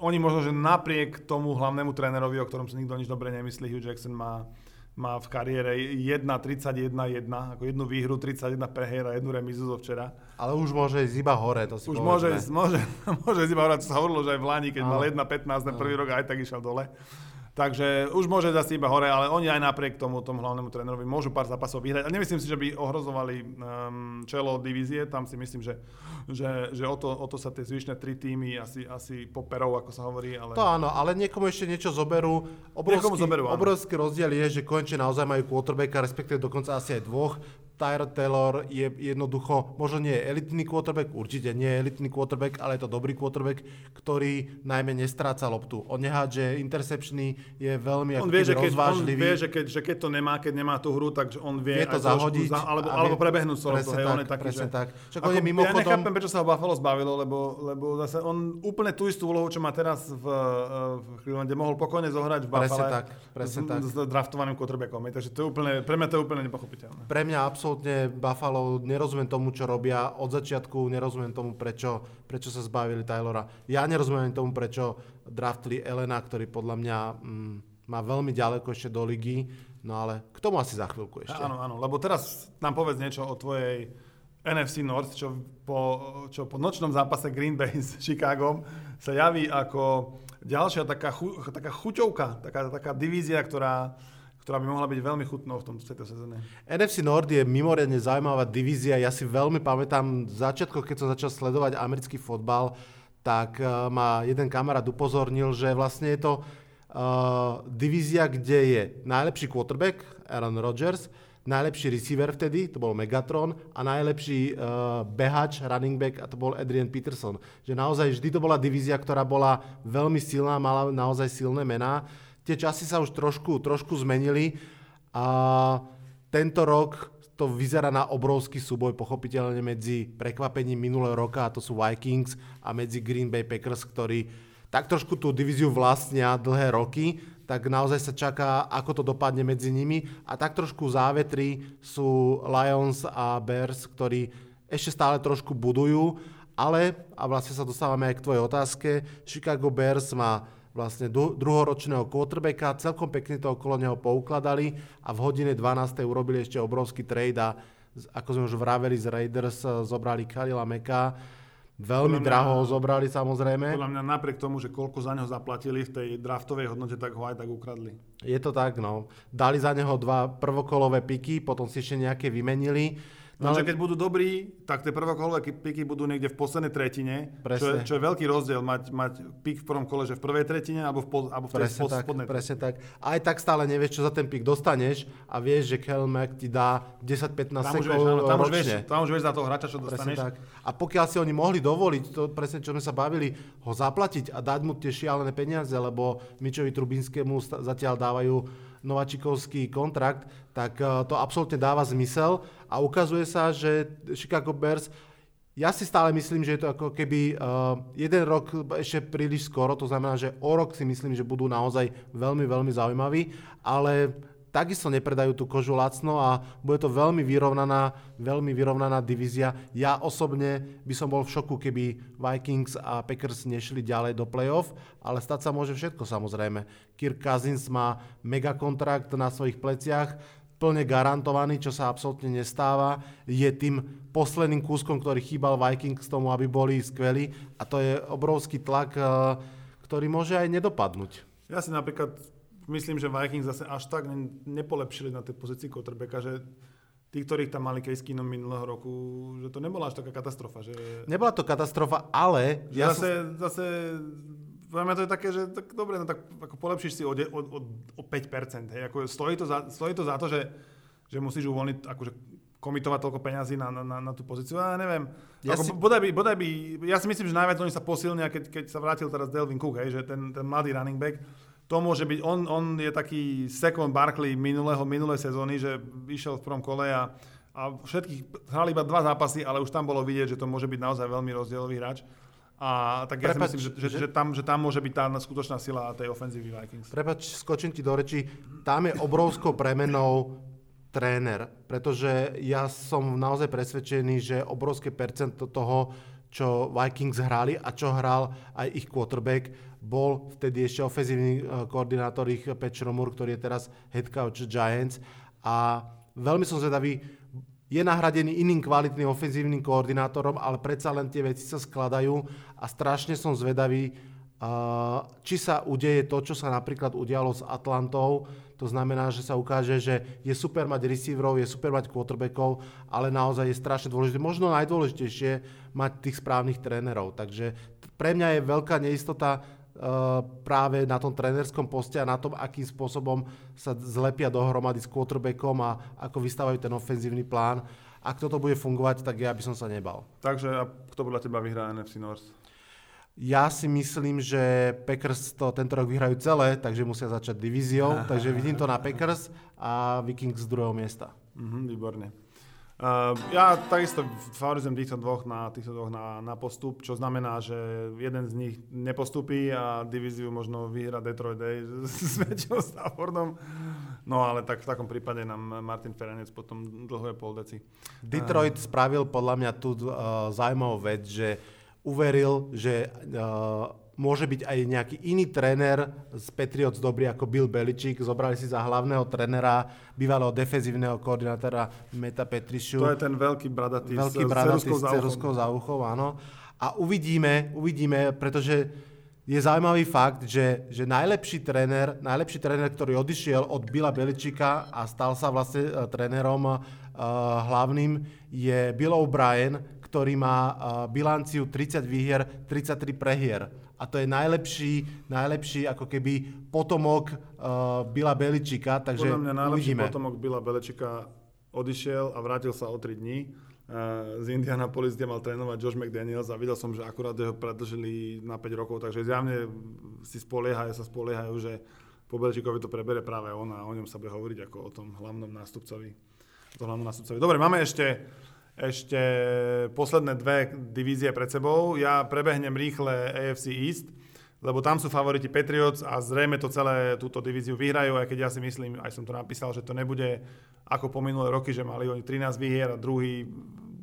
oni možno, že napriek tomu hlavnému trénerovi, o ktorom si nikto nič dobre nemyslí, Hugh Jackson má, má v kariére 1-31-1, ako jednu výhru, 31 prehier a jednu remizu zo včera. Ale už môže ísť iba hore, to si Už môže ísť, môže, (laughs) môže ísť iba hore, to sa hovorilo, že aj v Lani, keď Áno. mal 1-15 na prvý rok, aj tak išiel dole. Takže už môže zase iba hore, ale oni aj napriek tomu, tomu hlavnému trénerovi môžu pár zápasov vyhrať. A nemyslím si, že by ohrozovali um, čelo divízie, tam si myslím, že, že, že o, to, o to sa tie zvyšné tri týmy asi, asi poperou, ako sa hovorí. Ale... To áno, ale niekomu ešte niečo zoberú. Obrovský, zoberú, obrovský rozdiel je, že konečne naozaj majú quarterbacka, respektíve dokonca asi aj dvoch. Tyler Taylor je jednoducho, možno nie je elitný quarterback, určite nie je elitný quarterback, ale je to dobrý quarterback, ktorý najmä nestráca loptu. On nehádže intercepčný, je veľmi on vie, že keď, rozvážlivý. On vie, že keď, že keď to nemá, keď nemá tú hru, tak on vie, vie to zahodiť. Za, alebo, vie, alebo prebehnúť solo. Presne hej, tak, on je taký, presne že, tak. Však ako, mimochodom... Ja nechápem, prečo sa ho Buffalo zbavilo, lebo, lebo zase on úplne tú istú úlohu, čo má teraz v, v Clevelande, mohol pokojne zohrať v Buffalo. Presne tak, presne s, tak. S draftovaným quarterbackom. Takže to je úplne, pre mňa to je úplne nepochopiteľné. Pre mňa absolútne Buffalo, nerozumiem tomu, čo robia od začiatku, nerozumiem tomu, prečo, prečo sa zbavili Taylora. Ja nerozumiem tomu, prečo draftli Elena, ktorý podľa mňa... Mm, má veľmi ďaleko ešte do ligy, no ale k tomu asi za chvíľku ešte. Áno, áno, lebo teraz nám povedz niečo o tvojej NFC North, čo po, čo po nočnom zápase Green Bay s Chicagom sa javí ako ďalšia taká, chu, taká chuťovka, taká, taká divízia, ktorá, ktorá by mohla byť veľmi chutnou v tomto tejto sezóne. NFC Nord je mimoriadne zaujímavá divízia. Ja si veľmi pamätám v začiatku, keď som začal sledovať americký fotbal, tak uh, ma jeden kamarát upozornil, že vlastne je to uh, divízia, kde je najlepší quarterback, Aaron Rodgers, najlepší receiver vtedy, to bol Megatron, a najlepší uh, behač, running back, a to bol Adrian Peterson. Že naozaj vždy to bola divízia, ktorá bola veľmi silná, mala naozaj silné mená. Tie časy sa už trošku, trošku zmenili a tento rok to vyzerá na obrovský súboj, pochopiteľne medzi prekvapením minulého roka, a to sú Vikings, a medzi Green Bay Packers, ktorí tak trošku tú divíziu vlastnia dlhé roky, tak naozaj sa čaká, ako to dopadne medzi nimi. A tak trošku závetri sú Lions a Bears, ktorí ešte stále trošku budujú, ale, a vlastne sa dostávame aj k tvojej otázke, Chicago Bears má vlastne druhoročného quarterbacka, celkom pekne to okolo neho poukladali a v hodine 12. urobili ešte obrovský trade a ako sme už vraveli z Raiders, zobrali Kalila Meka, Veľmi mňa, draho ho zobrali samozrejme. Podľa mňa napriek tomu, že koľko za neho zaplatili v tej draftovej hodnote, tak ho aj tak ukradli. Je to tak, no. Dali za neho dva prvokolové piky, potom si ešte nejaké vymenili. No, ale... keď budú dobrí, tak tie prvokolové piky budú niekde v poslednej tretine, čo je, čo je veľký rozdiel mať, mať pik v prvom kole, že v prvej tretine alebo v, po, alebo v tej presne spod, tak, spodnej Presne tak. Aj tak stále nevieš, čo za ten pik dostaneš a vieš, že Kelmek ti dá 10-15 sekúnd tam, tam, už vieš, tam už vieš za toho hráča, čo dostaneš. tak. A pokiaľ si oni mohli dovoliť, to presne čo sme sa bavili, ho zaplatiť a dať mu tie šialené peniaze, lebo Mičovi Trubinskému zatiaľ dávajú nováčikovský kontrakt, tak eh, to absolútne dáva zmysel a ukazuje sa, že Chicago Bears ja si stále myslím, že je to ako keby uh, jeden rok ešte príliš skoro, to znamená, že o rok si myslím, že budú naozaj veľmi, veľmi zaujímaví, ale takisto nepredajú tú kožu lacno a bude to veľmi vyrovnaná, veľmi vyrovnaná divízia. Ja osobne by som bol v šoku, keby Vikings a Packers nešli ďalej do playoff, ale stať sa môže všetko samozrejme. Kirk Cousins má megakontrakt na svojich pleciach, plne garantovaný, čo sa absolútne nestáva. Je tým posledným kúskom, ktorý chýbal Vikings tomu, aby boli skvelí a to je obrovský tlak, eh, ktorý môže aj nedopadnúť. Ja si napríklad myslím, že Vikings zase až tak nepolepšili na tej pozícii quarterbacka, že tí, ktorých tam mali Case Keenum minulého roku, že to nebola až taká katastrofa. Že... Nebola to katastrofa, ale... Ja zase, som... zase Poviem, to je také, že tak dobre, no tak ako polepšíš si o, o, o, o 5%. Hej, ako stojí, to za, stojí to za to, že, že musíš uvoľniť akože komitovať toľko peňazí na, na, na, na tú pozíciu. Ja neviem. Ja Ako, si- bodaj by, bodaj by, ja si myslím, že najviac oni sa posilnia, keď, keď sa vrátil teraz Delvin Cook, hej, že ten, ten mladý running back, to môže byť, on, on je taký second Barkley minulého, minulej sezóny, že vyšiel v prvom kole a, a všetkých hrali iba dva zápasy, ale už tam bolo vidieť, že to môže byť naozaj veľmi rozdielový hráč. A tak ja Prepač, si myslím, že, že, že- že, tam, že tam môže byť tá skutočná sila tej ofenzívy Vikings. Prepač, skočím ti do reči. Tam je obrovskou premenou tréner, pretože ja som naozaj presvedčený, že obrovské percento toho, čo Vikings hrali a čo hral aj ich quarterback, bol vtedy ešte ofenzívny eh, koordinátor ich Pat Shurmur, ktorý je teraz head coach Giants. A veľmi som zvedavý, je nahradený iným kvalitným ofenzívnym koordinátorom, ale predsa len tie veci sa skladajú a strašne som zvedavý, Uh, či sa udeje to, čo sa napríklad udialo s Atlantou, to znamená, že sa ukáže, že je super mať receiverov, je super mať quarterbackov, ale naozaj je strašne dôležité, možno najdôležitejšie mať tých správnych trénerov. Takže pre mňa je veľká neistota uh, práve na tom trénerskom poste a na tom, akým spôsobom sa zlepia dohromady s quarterbackom a ako vystávajú ten ofenzívny plán. Ak toto bude fungovať, tak ja by som sa nebal. Takže a kto podľa teba vyhrá NFC North? Ja si myslím, že Packers to tento rok vyhrajú celé, takže musia začať divíziou, takže vidím to na Packers a Vikings z druhého miesta. Mhm, výborne. Uh, ja takisto favorizujem týchto dvoch, na, týchto dvoch na, na postup, čo znamená, že jeden z nich nepostupí a divíziu možno vyhra Detroit Day s väčšou Staffordom. No ale tak v takom prípade nám Martin Ferenec potom dlhuje pol deci. Detroit spravil podľa mňa tú uh, zaujímavú vec, že uveril, že uh, môže byť aj nejaký iný tréner z Patriots dobrý ako Bill Belichick. Zobrali si za hlavného trénera bývalého defenzívneho koordinátora Meta Petrišu. To je ten veľký bradatý Veľký bradatý s s ceruskou za uchou, áno. A uvidíme, uvidíme, pretože je zaujímavý fakt, že, že najlepší tréner, najlepší tréner, ktorý odišiel od Billa Beličika a stal sa vlastne uh, trénerom uh, hlavným, je Bill O'Brien, ktorý má bilanciu 30 výhier, 33 prehier. A to je najlepší, najlepší ako keby potomok uh, Billa Beličika, takže Podľa mňa najlepší uvidíme. potomok Billa Belečika odišiel a vrátil sa o 3 dní z Indianapolis, kde mal trénovať Josh McDaniels a videl som, že akurát ho predlžili na 5 rokov, takže zjavne si spoliehajú, sa spoliehajú, že po Belečikovi to prebere práve on a o ňom sa bude hovoriť ako o tom hlavnom nástupcovi. O tom hlavnom nástupcovi. Dobre, máme ešte ešte posledné dve divízie pred sebou. Ja prebehnem rýchle AFC East, lebo tam sú favoriti Patriots a zrejme to celé túto divíziu vyhrajú, aj keď ja si myslím, aj som to napísal, že to nebude ako po minulé roky, že mali oni 13 výhier a druhý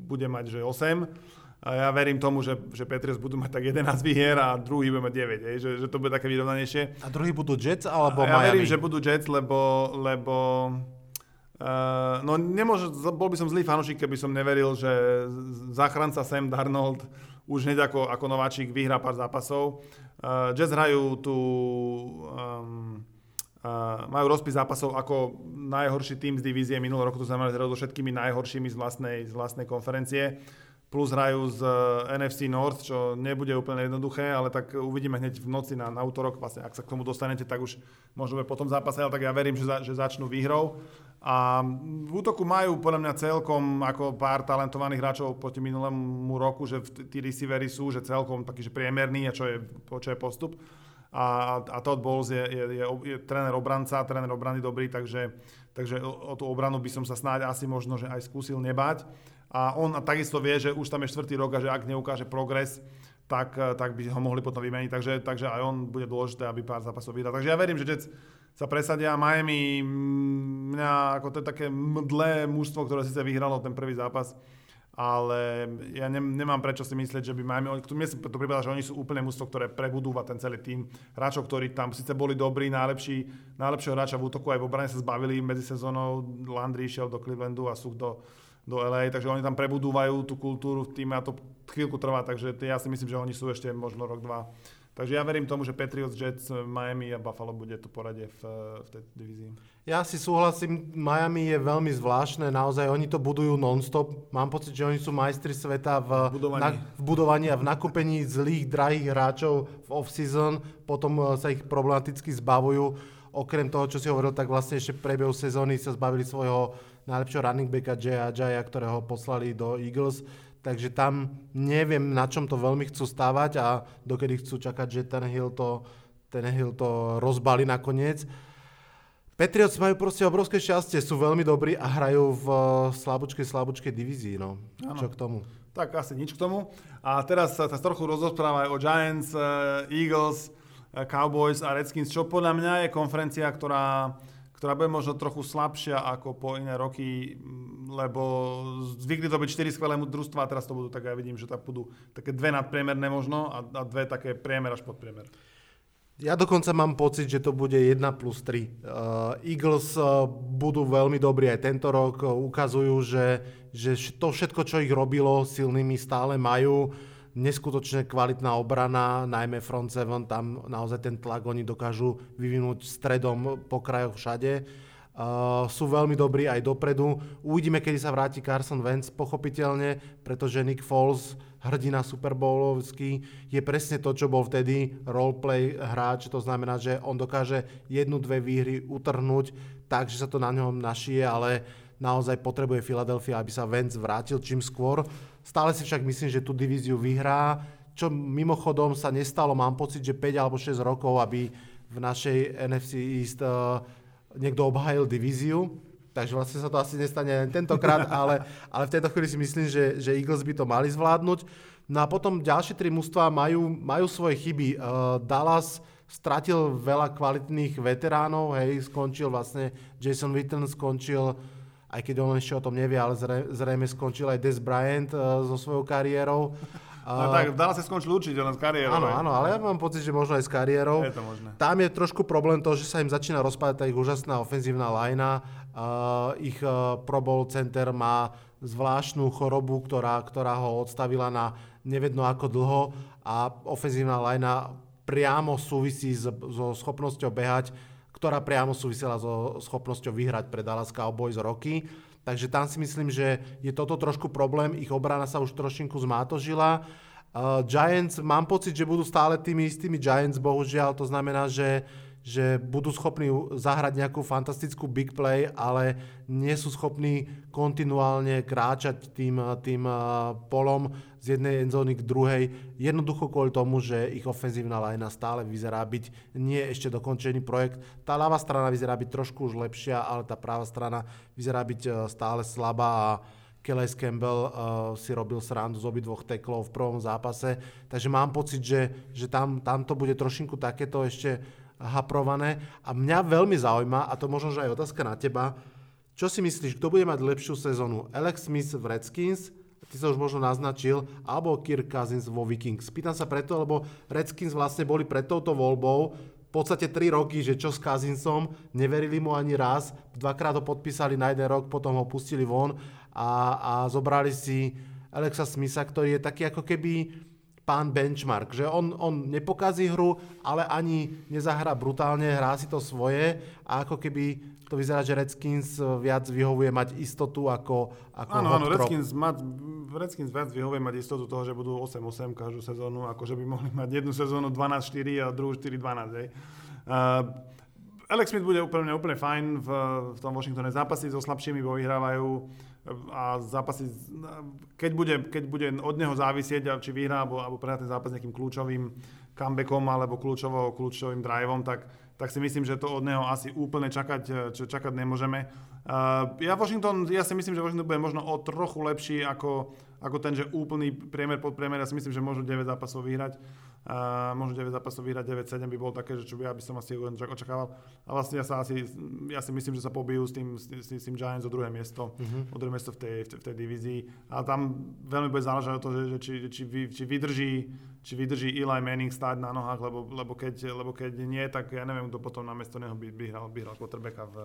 bude mať, že 8. A ja verím tomu, že, že Patriots budú mať tak 11 výhier a druhý bude mať 9, hej, že, že to bude také vyrovnanejšie. A druhý budú Jets alebo ja Miami? verím, že budú Jets, lebo, lebo uh, no nemôže, bol by som zlý fanúšik, keby som neveril, že záchranca Sam Darnold už hneď ako, ako nováčik vyhrá pár zápasov. Uh, Jets hrajú tu, um, uh, majú rozpis zápasov ako najhorší tým z divízie minulého roku, to znamená, že so všetkými najhoršími z vlastnej, z vlastnej konferencie plus hrajú z NFC North, čo nebude úplne jednoduché, ale tak uvidíme hneď v noci na, na útorok, vlastne ak sa k tomu dostanete, tak už bude potom zápase, ale tak ja verím, že, za, že začnú výhrou. A v útoku majú podľa mňa celkom ako pár talentovaných hráčov proti minulému roku, že tí receivery sú, že celkom taký, že priemerný, a čo je, čo je postup. A, a Todd Bowles je, je, je, je tréner obranca, tréner obrany dobrý, takže, takže o, o tú obranu by som sa snáď asi možno, že aj skúsil nebať. A on takisto vie, že už tam je štvrtý rok a že ak neukáže progres, tak, eh, tak by ho mohli potom vymeniť. Takže, takže aj on bude dôležité, aby pár zápasov vyhral. Takže ja verím, že Jets sa presadia. Miami, mm, mňa ako to je také mdlé mužstvo, ktoré síce vyhralo ten prvý zápas, ale ja ne, nemám prečo si myslieť, že by Miami, mne sa to pripadá, že oni sú úplne mužstvo, ktoré prebudúva ten celý tým. Hráčov, ktorí tam síce boli dobrí, najlepší, najlepšieho hráča v útoku aj v obrane sa zbavili medzi sezónou. Landry išiel do Clevelandu a Such do, do LA, takže oni tam prebudúvajú tú kultúru v týme a to chvíľku trvá, takže ja si myslím, že oni sú ešte možno rok, dva. Takže ja verím tomu, že Patriots, Jets, Miami a Buffalo bude to poradie v, v tej divízii. Ja si súhlasím, Miami je veľmi zvláštne, naozaj oni to budujú non-stop. Mám pocit, že oni sú majstri sveta v, budovaní. na, v budovaní a v nakúpení zlých, drahých hráčov v off-season, potom eh, sa ich problematicky zbavujú. Okrem toho, čo si hovoril, tak vlastne ešte v priebehu sezóny sa zbavili svojho najlepšieho running backa Jaya Jaya, ktorého poslali do Eagles. Takže tam neviem, na čom to veľmi chcú stávať a dokedy chcú čakať, že ten Hill to, ten Hill to rozbali nakoniec. Patriots majú proste obrovské šťastie, sú veľmi dobrí a hrajú v slabúčkej, slabúčkej divízii. No. Čo k tomu? Tak asi nič k tomu. A teraz sa trochu rozprávajú o Giants, uh, Eagles, uh, Cowboys a Redskins, čo podľa mňa je konferencia, ktorá, ktorá bude možno trochu slabšia ako po iné roky, lebo zvykli to byť 4 skvelé družstva a teraz to budú tak, ja vidím, že tam budú také dve nadpriemerné možno a, a dve také priemer až podpriemer. Ja dokonca mám pocit, že to bude 1 plus 3. Uh, Eagles uh, budú veľmi dobrí aj tento rok, uh, ukazujú, že, že to všetko, čo ich robilo silnými, stále majú. Neskutočne kvalitná obrana, najmä front seven, tam naozaj ten tlak oni dokážu vyvinúť stredom po krajoch všade. Uh, sú veľmi dobrí aj dopredu. Uvidíme, kedy sa vráti Carson Wentz, pochopiteľne, pretože Nick Foles hrdina Super Bowlovský, je presne to, čo bol vtedy roleplay hráč, to znamená, že on dokáže jednu, dve výhry utrhnúť tak, že sa to na ňom našije, ale naozaj potrebuje Philadelphia, aby sa Vance vrátil čím skôr. Stále si však myslím, že tú divíziu vyhrá, čo mimochodom sa nestalo, mám pocit, že 5 alebo 6 rokov, aby v našej NFC East uh, niekto obhájil divíziu takže vlastne sa to asi nestane len tentokrát, (laughs) ale, ale v tejto chvíli si myslím, že, že Eagles by to mali zvládnuť. No a potom ďalšie tri mužstva majú, majú svoje chyby. Uh, Dallas stratil veľa kvalitných veteránov, hej, skončil vlastne, Jason Witten skončil, aj keď on ešte o tom nevie, ale zrejme skončil aj Des Bryant uh, so svojou kariérou. (laughs) No tak dá sa skončiť určite len s kariérou. Áno, áno, ale ja mám pocit, že možno aj s kariérou. Je to možné. Tam je trošku problém to, že sa im začína rozpadať tá ich úžasná ofenzívna lajna. Uh, ich uh, Pro Bowl center má zvláštnu chorobu, ktorá, ktorá ho odstavila na nevedno ako dlho a ofenzívna lajna priamo súvisí s, so schopnosťou behať, ktorá priamo súvisela so schopnosťou vyhrať pre Dallas Cowboys roky. Takže tam si myslím, že je toto trošku problém. Ich obrana sa už trošinku zmátožila. Uh, Giants, mám pocit, že budú stále tými istými Giants, bohužiaľ. To znamená, že že budú schopní zahrať nejakú fantastickú big play, ale nie sú schopní kontinuálne kráčať tým, tým polom z jednej endzóny k druhej. Jednoducho kvôli tomu, že ich ofenzívna lajna stále vyzerá byť nie ešte dokončený projekt. Tá ľavá strana vyzerá byť trošku už lepšia, ale tá práva strana vyzerá byť e, stále slabá a Kelly Campbell uh, si robil srandu z obidvoch teklov v prvom zápase, takže mám pocit, že, že tam, tam to bude trošinku takéto ešte haprované. A mňa veľmi zaujíma, a to možno, že aj otázka na teba, čo si myslíš, kto bude mať lepšiu sezónu? Alex Smith v Redskins, ty sa už možno naznačil, alebo Kirk Cousins vo Vikings. Pýtam sa preto, lebo Redskins vlastne boli pred touto voľbou v podstate 3 roky, že čo s Cousinsom, neverili mu ani raz, dvakrát ho podpísali na jeden rok, potom ho pustili von a, a zobrali si Alexa Smitha, ktorý je taký ako keby pán benchmark, že on, on nepokazí hru, ale ani nezahrá brutálne, hrá si to svoje a ako keby to vyzerá, že Redskins viac vyhovuje mať istotu ako, ako Áno, áno, Redskins, mať, Redskins viac vyhovuje mať istotu toho, že budú 8-8 každú sezónu, ako že by mohli (laughs) mať jednu sezónu 12-4 a druhú 4-12. Uh, Alex Smith bude úplne, úplne fajn v, v tom Washingtone. Zápasy so slabšími bo vyhrávajú a zápasy, keď bude, keď bude od neho závisieť, či vyhrá alebo, alebo prehrá ten zápas nejakým kľúčovým comebackom alebo kľúčovo, kľúčovým driveom, tak, tak si myslím, že to od neho asi úplne čakať, čo čakať nemôžeme. Uh, ja, Washington, ja si myslím, že Washington bude možno o trochu lepší ako, ako ten, že úplný priemer pod priemer. Ja si myslím, že môžu 9 zápasov vyhrať. Uh, možno 9 zápasov vyhrať, 9-7 by bolo také, že čo by, ja by som asi očakával. A vlastne ja, sa asi, ja si myslím, že sa pobijú s tým, s, s tým Giants o druhé miesto, uh-huh. o druhé miesto v tej, v, tej, v tej divízii. A tam veľmi bude záležať o to, že, že či, či, či, vydrží, či vydrží Eli Manning stáť na nohách, lebo, lebo, keď, lebo keď nie, tak ja neviem, kto potom namiesto neho by, by hral, by hral quarterbacka v,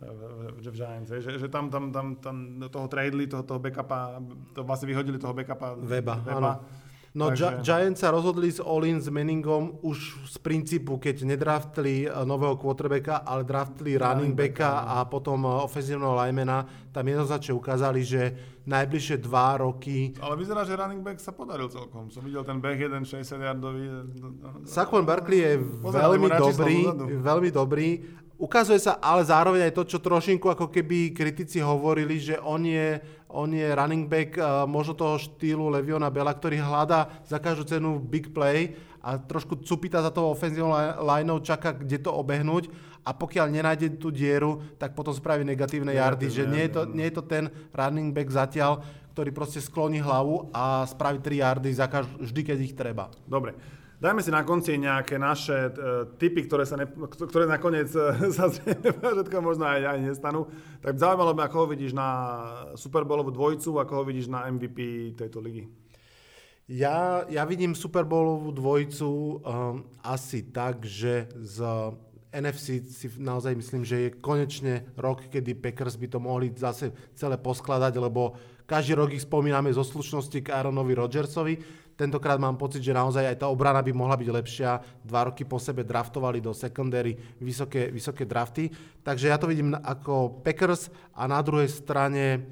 v Giants, že, že tam, tam, tam, tam toho tradeli, toho, toho backupa, to vlastne vyhodili toho backupa Weba, Weba. Áno. No Takže... Giants sa rozhodli s Olin s Manningom už z princípu, keď nedraftli e, nového quarterbacka, ale draftli running backa a potom e, ofenzívneho linemana, tam jednoznačne ukázali, že najbližšie dva roky... Ale vyzerá, že running back sa podaril celkom. Som videl ten beh jeden 60 yardový. Saquon Barkley je veľmi dobrý, veľmi dobrý. Ukazuje sa ale zároveň aj to, čo trošinku ako keby kritici hovorili, že on je, on je running back uh, možno toho štýlu Leviona Bela, ktorý hľadá za každú cenu big play a trošku cupita za toho ofenzívnou lineou, čaká, kde to obehnúť a pokiaľ nenájde tú dieru, tak potom spraví negatívne yardy, že nie je, to, nie je to ten running back zatiaľ, ktorý proste skloní hlavu a spraví 3 yardy za každý, vždy, keď ich treba. Dobre. Dajme si na konci nejaké naše uh, typy, ktoré, sa ne, ktoré nakoniec uh, (laughs) sa všetko možno aj, aj nestanú. Tak zaujímalo by, ako ho vidíš na Super Bowlovú dvojcu, ako ho vidíš na MVP tejto ligy. Ja, ja vidím Super Bowlovú dvojcu um, asi tak, že z NFC si naozaj myslím, že je konečne rok, kedy Packers by to mohli zase celé poskladať, lebo každý rok ich spomíname zo slušnosti k Aaronovi Rodgersovi Tentokrát mám pocit, že naozaj aj tá obrana by mohla byť lepšia. Dva roky po sebe draftovali do secondary vysoké, vysoké drafty. Takže ja to vidím ako Packers a na druhej strane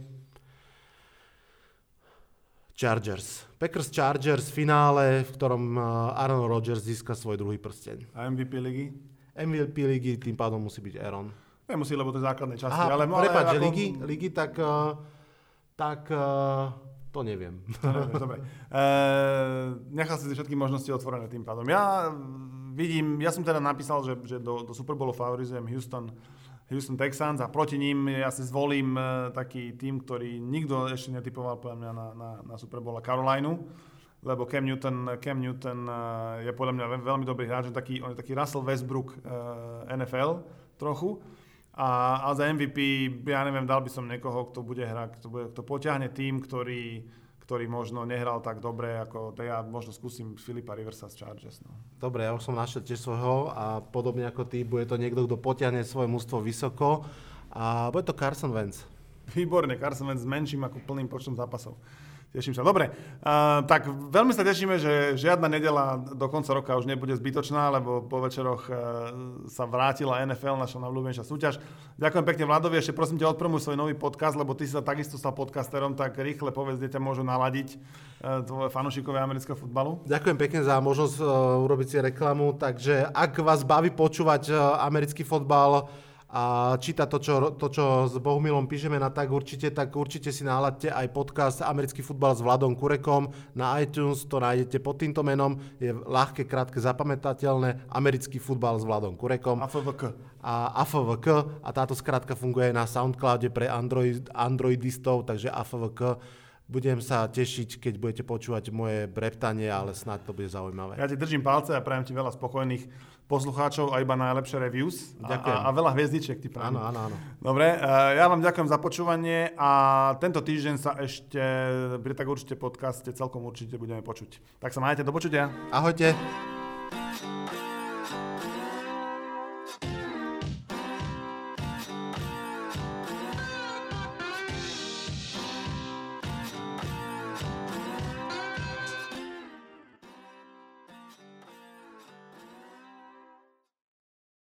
Chargers. Packers Chargers v finále, v ktorom uh, Aaron Rodgers získa svoj druhý prsteň. A MVP ligy? MVP ligy tým pádom musí byť Aaron. Nemusí, lebo to je základnej časti. Aha, ale, prepáč, ako... ligy, ligy, tak, uh, tak uh, to neviem. Dobre. (laughs) E, nechal si všetky možnosti otvorené tým pádom. Ja vidím, ja som teda napísal, že, že do, do Super Bowlu favorizujem Houston, Houston Texans a proti ním ja si zvolím e, taký tým, ktorý nikto ešte netypoval podľa mňa na, na, na Super Bowl a Carolinu lebo Cam Newton, Cam Newton e, je podľa mňa veľmi dobrý hráč, taký, on je taký Russell Westbrook NFL trochu. A, a za MVP, ja neviem, dal by som niekoho, kto bude hrať, kto, bude, kto poťahne tým, ktorý, ktorý možno nehral tak dobre, ako to ja možno skúsim Filipa Riversa z Chargers. No. Dobre, ja už som našiel tiež svojho a podobne ako ty, bude to niekto, kto potiahne svoje mústvo vysoko a bude to Carson Wentz. Výborne, Carson Wentz s menším ako plným počtom zápasov. Teším sa. Dobre, uh, tak veľmi sa tešíme, že žiadna nedela do konca roka už nebude zbytočná, lebo po večeroch uh, sa vrátila NFL, naša najľúbenejšia súťaž. Ďakujem pekne Vladovi, ešte prosím ťa odpromuj svoj nový podcast, lebo ty si sa takisto stal podcasterom, tak rýchle povedz, kde ťa môžu naladiť uh, tvoje fanúšikové amerického futbalu. Ďakujem pekne za možnosť uh, urobiť si reklamu, takže ak vás baví počúvať uh, americký futbal, a číta to, čo, to, čo s Bohumilom píšeme na tak určite, tak určite si náladte aj podcast Americký futbal s Vladom Kurekom. Na iTunes to nájdete pod týmto menom. Je ľahké, krátke, zapamätateľné. Americký futbal s Vladom Kurekom. AFVK. A AFVK. A táto skratka funguje na Soundcloude pre Android, Androidistov, takže AFVK. Budem sa tešiť, keď budete počúvať moje breptanie, ale snáď to bude zaujímavé. Ja ti držím palce a prajem ti veľa spokojných poslucháčov a iba najlepšie reviews. Ďakujem. A, a, veľa hviezdičiek ti prajem. Áno, áno, áno. Dobre, ja vám ďakujem za počúvanie a tento týždeň sa ešte pri tak určite podcaste celkom určite budeme počuť. Tak sa majte, do počutia. Ahojte.